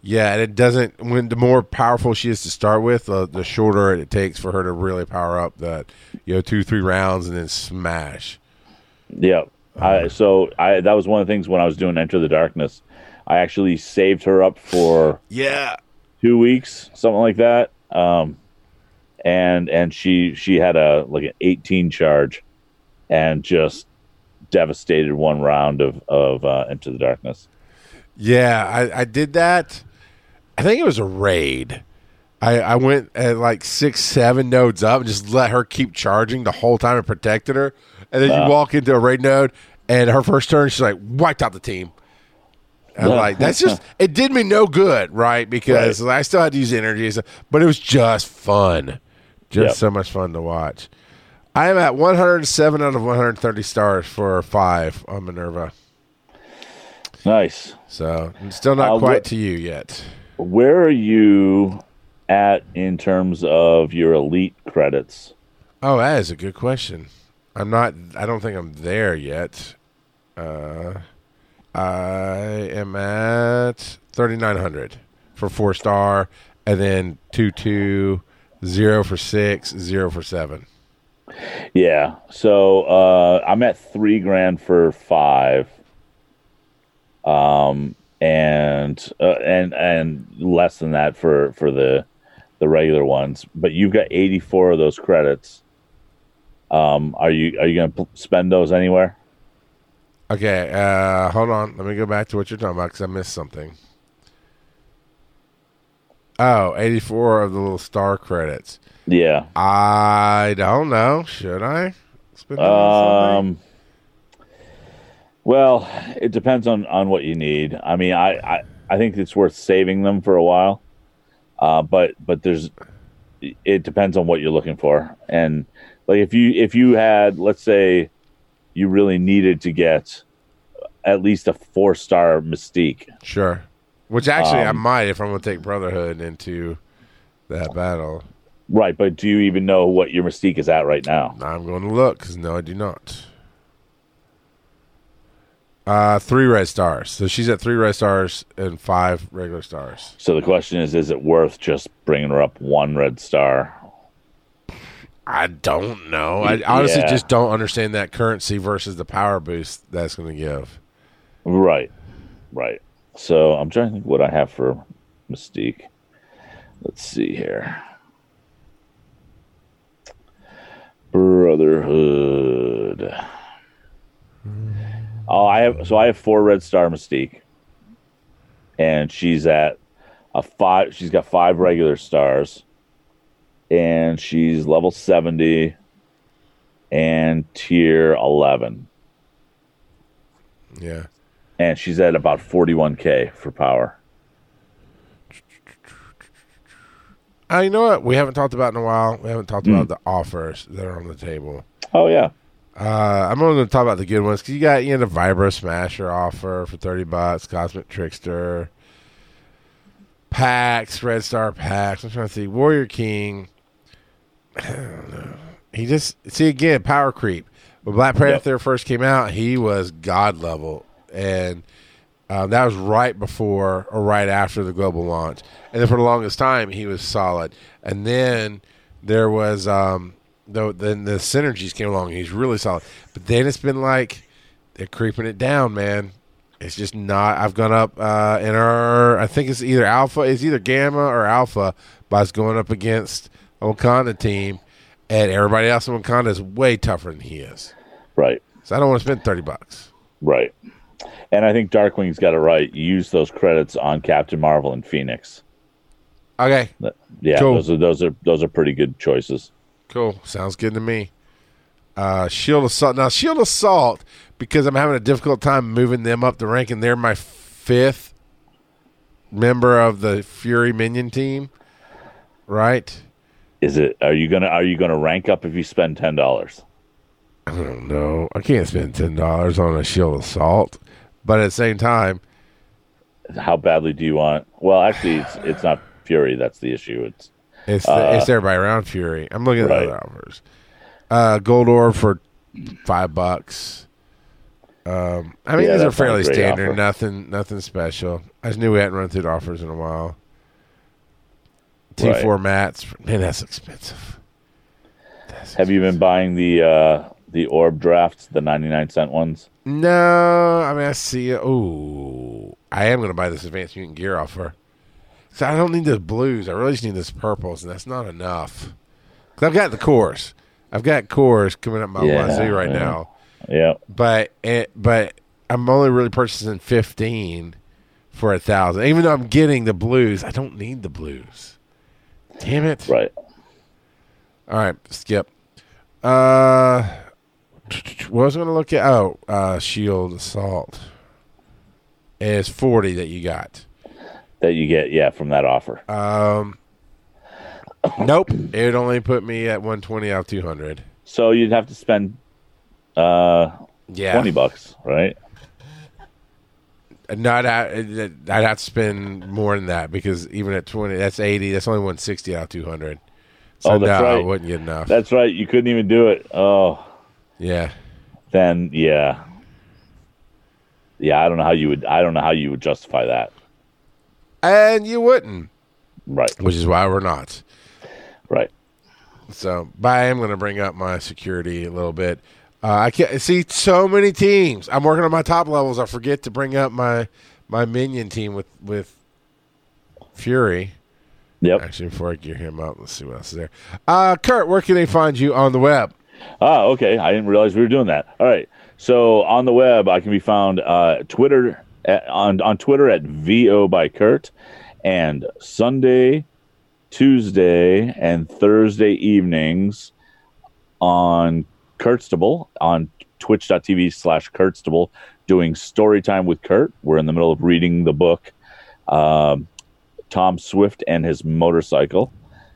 yeah. And it doesn't. When the more powerful she is to start with, the, the shorter it takes for her to really power up. That you know, two, three rounds and then smash. Yeah. Uh-huh. I, so I that was one of the things when I was doing Enter the Darkness. I actually saved her up for Yeah, two weeks, something like that. Um, and and she she had a like an 18 charge, and just devastated one round of of uh, Into the Darkness. yeah. I, I did that. I think it was a raid. I, I went at like six, seven nodes up and just let her keep charging the whole time and protected her. And then you Uh. walk into a raid node, and her first turn, she's like wiped out the team. I'm like, that's just it did me no good, right? Because I still had to use energy, but it was just fun, just Yep. so much fun to watch. I am at 107 out of 130 stars for five on Minerva, Nice. so I'm still not Uh, quite wh- to you yet. Where are you at in terms of your elite credits? Oh, that is a good question. I'm not. I don't think I'm there yet. Uh, I am at 3,900 for four star, and then two two zero for six, zero for seven. Yeah. So uh, I'm at three grand for five. Um, and uh, and and less than that for for the the regular ones. But you've got 84 of those credits. Um, are you are you going to spend those anywhere? Okay, uh, hold on. Let me go back to what you're talking about because I missed something. Oh, 84 of the little star credits. Yeah. I don't know. Should I spend them on something? Um. Well, it depends on on what you need. I mean, I I, I think it's worth saving them for a while. Uh, but but there's it depends on what you're looking for. And like if you if you had let's say you really needed to get at least a four star mystique. Sure. Which actually I Um, might if I'm going to take Brotherhood into that battle. Right, but do you even know what your mystique is at right now? I'm going to look because no, I do not. Uh, three red stars. So she's at three red stars and five regular stars. So the question is, is it worth just bringing her up one red star? I don't know. I honestly Yeah. just don't understand that currency versus the power boost that's going to give. Right, right. So I'm trying to think what I have for Mystique. Let's see here. Brotherhood. Hmm. Oh, I have so I have four red star Mystique, and she's at a five. She's got five regular stars, and she's level seventy, and tier eleven Yeah. and she's at about 41k for power. Uh, you know what? We haven't talked about in a while. We haven't talked Hmm. about the offers that are on the table. Oh yeah, Uh, I'm only going to talk about the good ones because you got you know the Vibro Smasher offer for thirty bucks, Cosmic Trickster, packs, Red Star packs. I'm trying to see Warrior King. I don't know. He just see again power creep. When Black Panther first came out, he was god level, and um, that was right before or right after the global launch. And then for the longest time, he was solid. And then there was um, the, then the synergies came along. He's really solid. But then it's been like they're creeping it down, man. It's just not. I've gone up uh, in our. I think it's either alpha. It's either gamma or alpha. But it's going up against Wakanda team, and everybody else in Wakanda is way tougher than he is. Right. So I don't want to spend thirty bucks. Right. And I think Darkwing's got it right. Use those credits on Captain Marvel and Phoenix. Okay. Yeah, Cool. those are those are those are pretty good choices. Cool. Sounds good to me. Uh, Shield Assault. Now, Shield Assault, because I'm having a difficult time moving them up the rank, and they're my fifth member of the Fury Minion team, right? Is it? Are you gonna Are you gonna rank up if you spend ten dollars? I don't know. I can't spend ten dollars on a Shield Assault, but at the same time, How badly do you want? Well, actually, it's it's not Fury. That's the issue. It's it's Uh, it's everybody around Fury. I'm looking at right. other offers. Uh, Gold Orb for five bucks. Um, I mean, Yeah, these are that's not a fairly standard. offer. Nothing, nothing special. I just knew we hadn't run through the offers in a while. T Right. four mats, man, that's expensive. That's Have you been buying the uh, the orb drafts, the ninety nine cent ones? No, I mean I see it. Ooh, I am going to buy this advanced mutant gear offer. So I don't need the blues. I really just need this purples, and that's not enough. Cause I've got the cores. I've got cores coming up my Yeah, wazoo right yeah. now, Yeah, but it, but I'm only really purchasing fifteen for a thousand. Even though I'm getting the blues, I don't need the blues. Damn it! right. All right, skip. Uh, what was going to look at? Oh, uh, shield assault is forty that you got. That you get, yeah, from that offer. Um, nope, it only put me at one twenty out of two hundred. So you'd have to spend uh, Yeah, twenty bucks, right? Uh, not uh, I'd have to spend more than that because even at twenty, that's eighty. That's only one sixty out of two hundred. So Oh, that's no, I wouldn't get enough. That's right. You couldn't even do it. Oh, yeah, then yeah, yeah. I don't know how you would. I don't know how you would justify that. and you wouldn't, Right, which is why we're not. right. So, but I am going to bring up my security a little bit. Uh, I can't see so many teams. I'm working on my top levels. I forget to bring up my my minion team with with Fury. Yep. Actually, before I gear him up, let's see what else is there. Uh, Kurt, where can they find you on the web? Ah, okay. I didn't realize we were doing that. All right. So on the web, I can be found uh, Twitter at, on on Twitter at vo by Kurt, and Sunday, Tuesday, and Thursday evenings on Kurtstable on Twitch.tv slash Kurtstable doing story time with Kurt. We're in the middle of reading the book, um, Tom Swift and his motorcycle,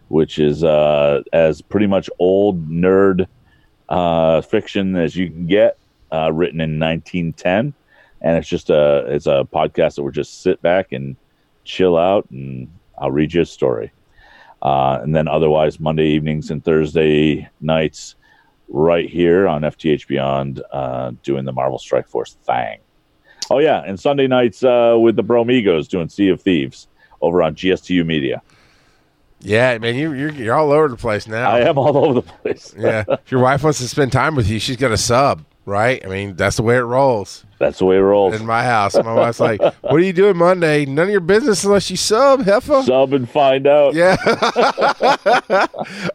which is uh, as pretty much old nerd uh, fiction as you can get, uh, written in 1910, and it's just a it's a podcast that we're just sit back and chill out, and I'll read you a story. Uh, and then otherwise, Monday evenings and Thursday nights, right here on FTH Beyond, uh, doing the Marvel Strike Force thing. Oh yeah, and Sunday nights uh, with the Bromigos doing Sea of Thieves over on GSTU Media. Yeah, man, you, you're you're all over the place now. I am all over the place. yeah, if your wife wants to spend time with you, she's got a sub, right? I mean, that's the way it rolls That's the way it rolls. in my house. My wife's like, "What are you doing Monday? None of your business unless you sub, heifer." Sub and find out. Yeah.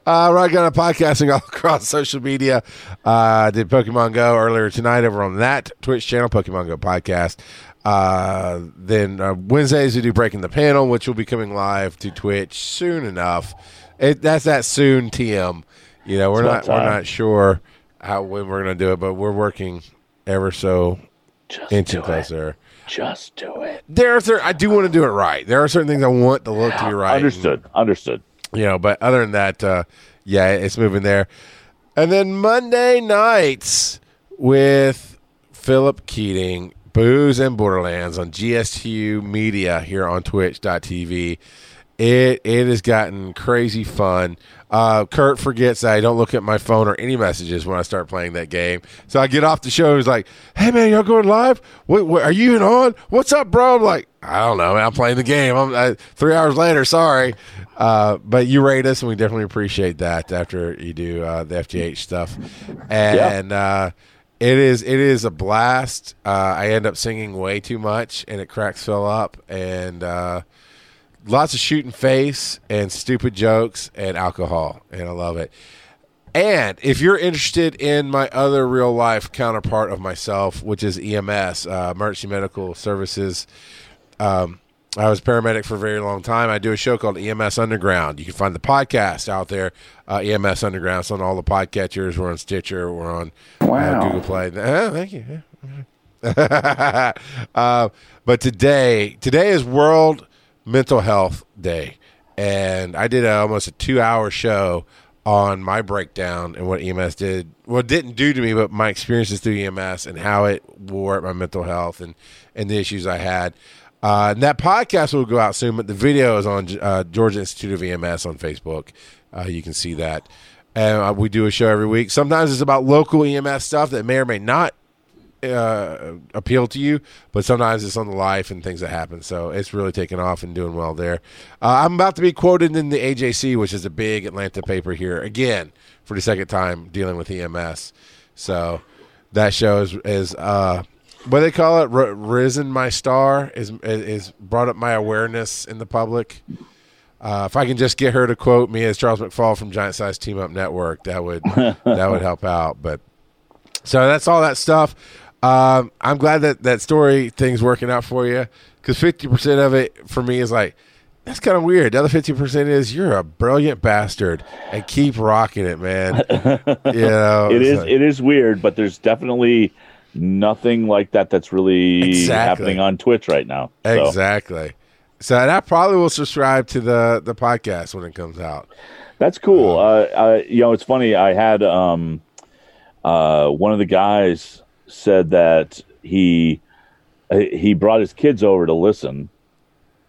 uh, right, got a podcasting all across social media. Uh, did Pokemon Go earlier tonight over on that Twitch channel, Pokemon Go podcast. Uh, then uh, Wednesdays we do Breaking the Panel, which will be coming live to Twitch soon enough. It, that's that soon, TM. You know, we're It's not we're not sure how when we're gonna do it, but we're working ever so Just inching do it. closer. Just do it. There are certain, I do want to do it right. There are certain things I want the look to be right. Understood. Understood. you know but other than that uh yeah it's moving there and then monday nights with philip keating booze and borderlands on gstu media here on twitch.tv it it has gotten crazy fun Uh, Kurt forgets that I don't look at my phone or any messages when I start playing that game. So I get off the show. He's like, "Hey man, y'all going live? What, what, are you even on? What's up, bro?" I'm like, "I don't know. Man. I'm playing the game. I'm uh, three hours later. Sorry." Uh, but you rate us, and we definitely appreciate that after you do uh, the FGH stuff. And uh, it is it is a blast. Uh, I end up singing way too much, and it cracks Phil up. And uh, lots of shooting face and stupid jokes and alcohol, and I love it. And if you're interested in my other real life counterpart of myself, which is EMS, uh, Emergency Medical Services, um, I was paramedic for a very long time. I do a show called EMS Underground. You can find the podcast out there, uh, EMS Underground. It's on all the podcatchers. We're on Stitcher. We're on Wow. uh, Google Play. Uh, thank you. uh, but today, today is World Mental Health Day, and I did a, almost a two-hour show on my breakdown and what EMS did. Well, didn't do to me, but my experiences through EMS and how it wore at my mental health and and the issues I had. Uh, and that podcast will go out soon, but the video is on uh, Georgia Institute of EMS on Facebook. Uh, you can see that. And uh, we do a show every week. Sometimes it's about local EMS stuff that may or may not uh, appeal to you, but sometimes it's on the life and things that happen. So it's really taken off and doing well there. Uh, I'm about to be quoted in the AJC, which is a big Atlanta paper here again for the second time dealing with EMS. So that show is is uh, what they call it, R- risen my star is is brought up my awareness in the public. Uh, if I can just get her to quote me as Charles McFall from Giant Size Team Up Network, that would that would help out. But so that's all that stuff. Um, I'm glad that that story thing's working out for you because 50% of it for me is like, that's kind of weird. The other 50% is you're a brilliant bastard and keep rocking it, man. you know, it is, like, it is weird, but there's definitely nothing like that that's really Exactly. happening on Twitch right now. So, exactly. So and I probably will subscribe to the the podcast when it comes out. That's cool. Uh, uh, you know, it's funny. I had um, uh, one of the guys said that he he brought his kids over to listen,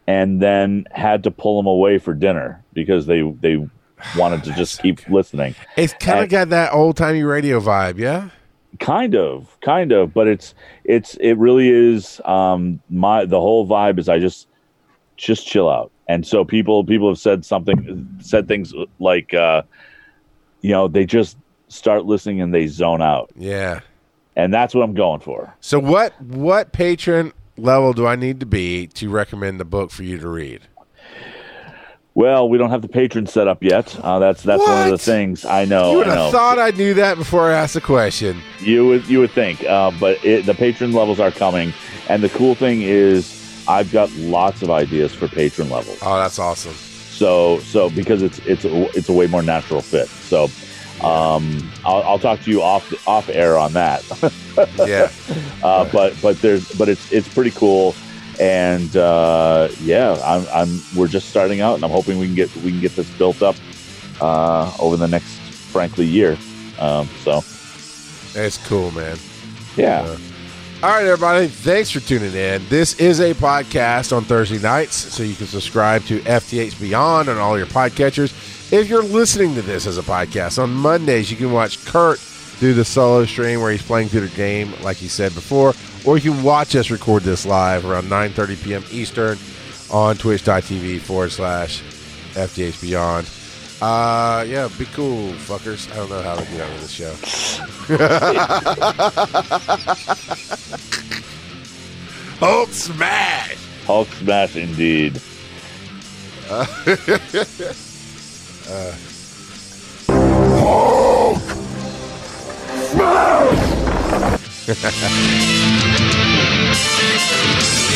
and then had to pull them away for dinner because they they wanted to just keep listening. It's kind of got that old timey radio vibe, yeah. kind of kind of but it's it's it really is um my the whole vibe is i just just chill out and so people people have said something said things like uh you know they just start listening and they zone out Yeah. And that's what i'm going for So what what Patreon level do I need to be to recommend the book for you to read? well we don't have the Patreon set up yet uh that's that's one of the things i know you would I know. have thought I knew that before I asked the question. You would you would think, uh, but it, the Patreon levels are coming, and the cool thing is, I've got lots of ideas for Patreon levels. Oh, that's awesome. So so because it's it's a, it's a way more natural fit. So um, I'll, I'll talk to you off off air on that. Yeah. uh, but but there's but it's it's pretty cool, and uh, yeah, I'm I'm we're just starting out, and I'm hoping we can get we can get this built up uh, over the next frankly year. Um, so It's cool, man. yeah. All right, everybody. Thanks for tuning in. This is a podcast on Thursday nights, so you can subscribe to FTH Beyond on all your podcatchers. If you're listening to this as a podcast on Mondays, you can watch Kurt do the solo stream where he's playing through the game, like he said before, or you can watch us record this live around 9:30 p.m. Eastern on Twitch.tv forward slash FTH Beyond. Uh, yeah, be cool, fuckers. I don't know how to get out of this show. Hulk smash! Hulk smash indeed. Smash!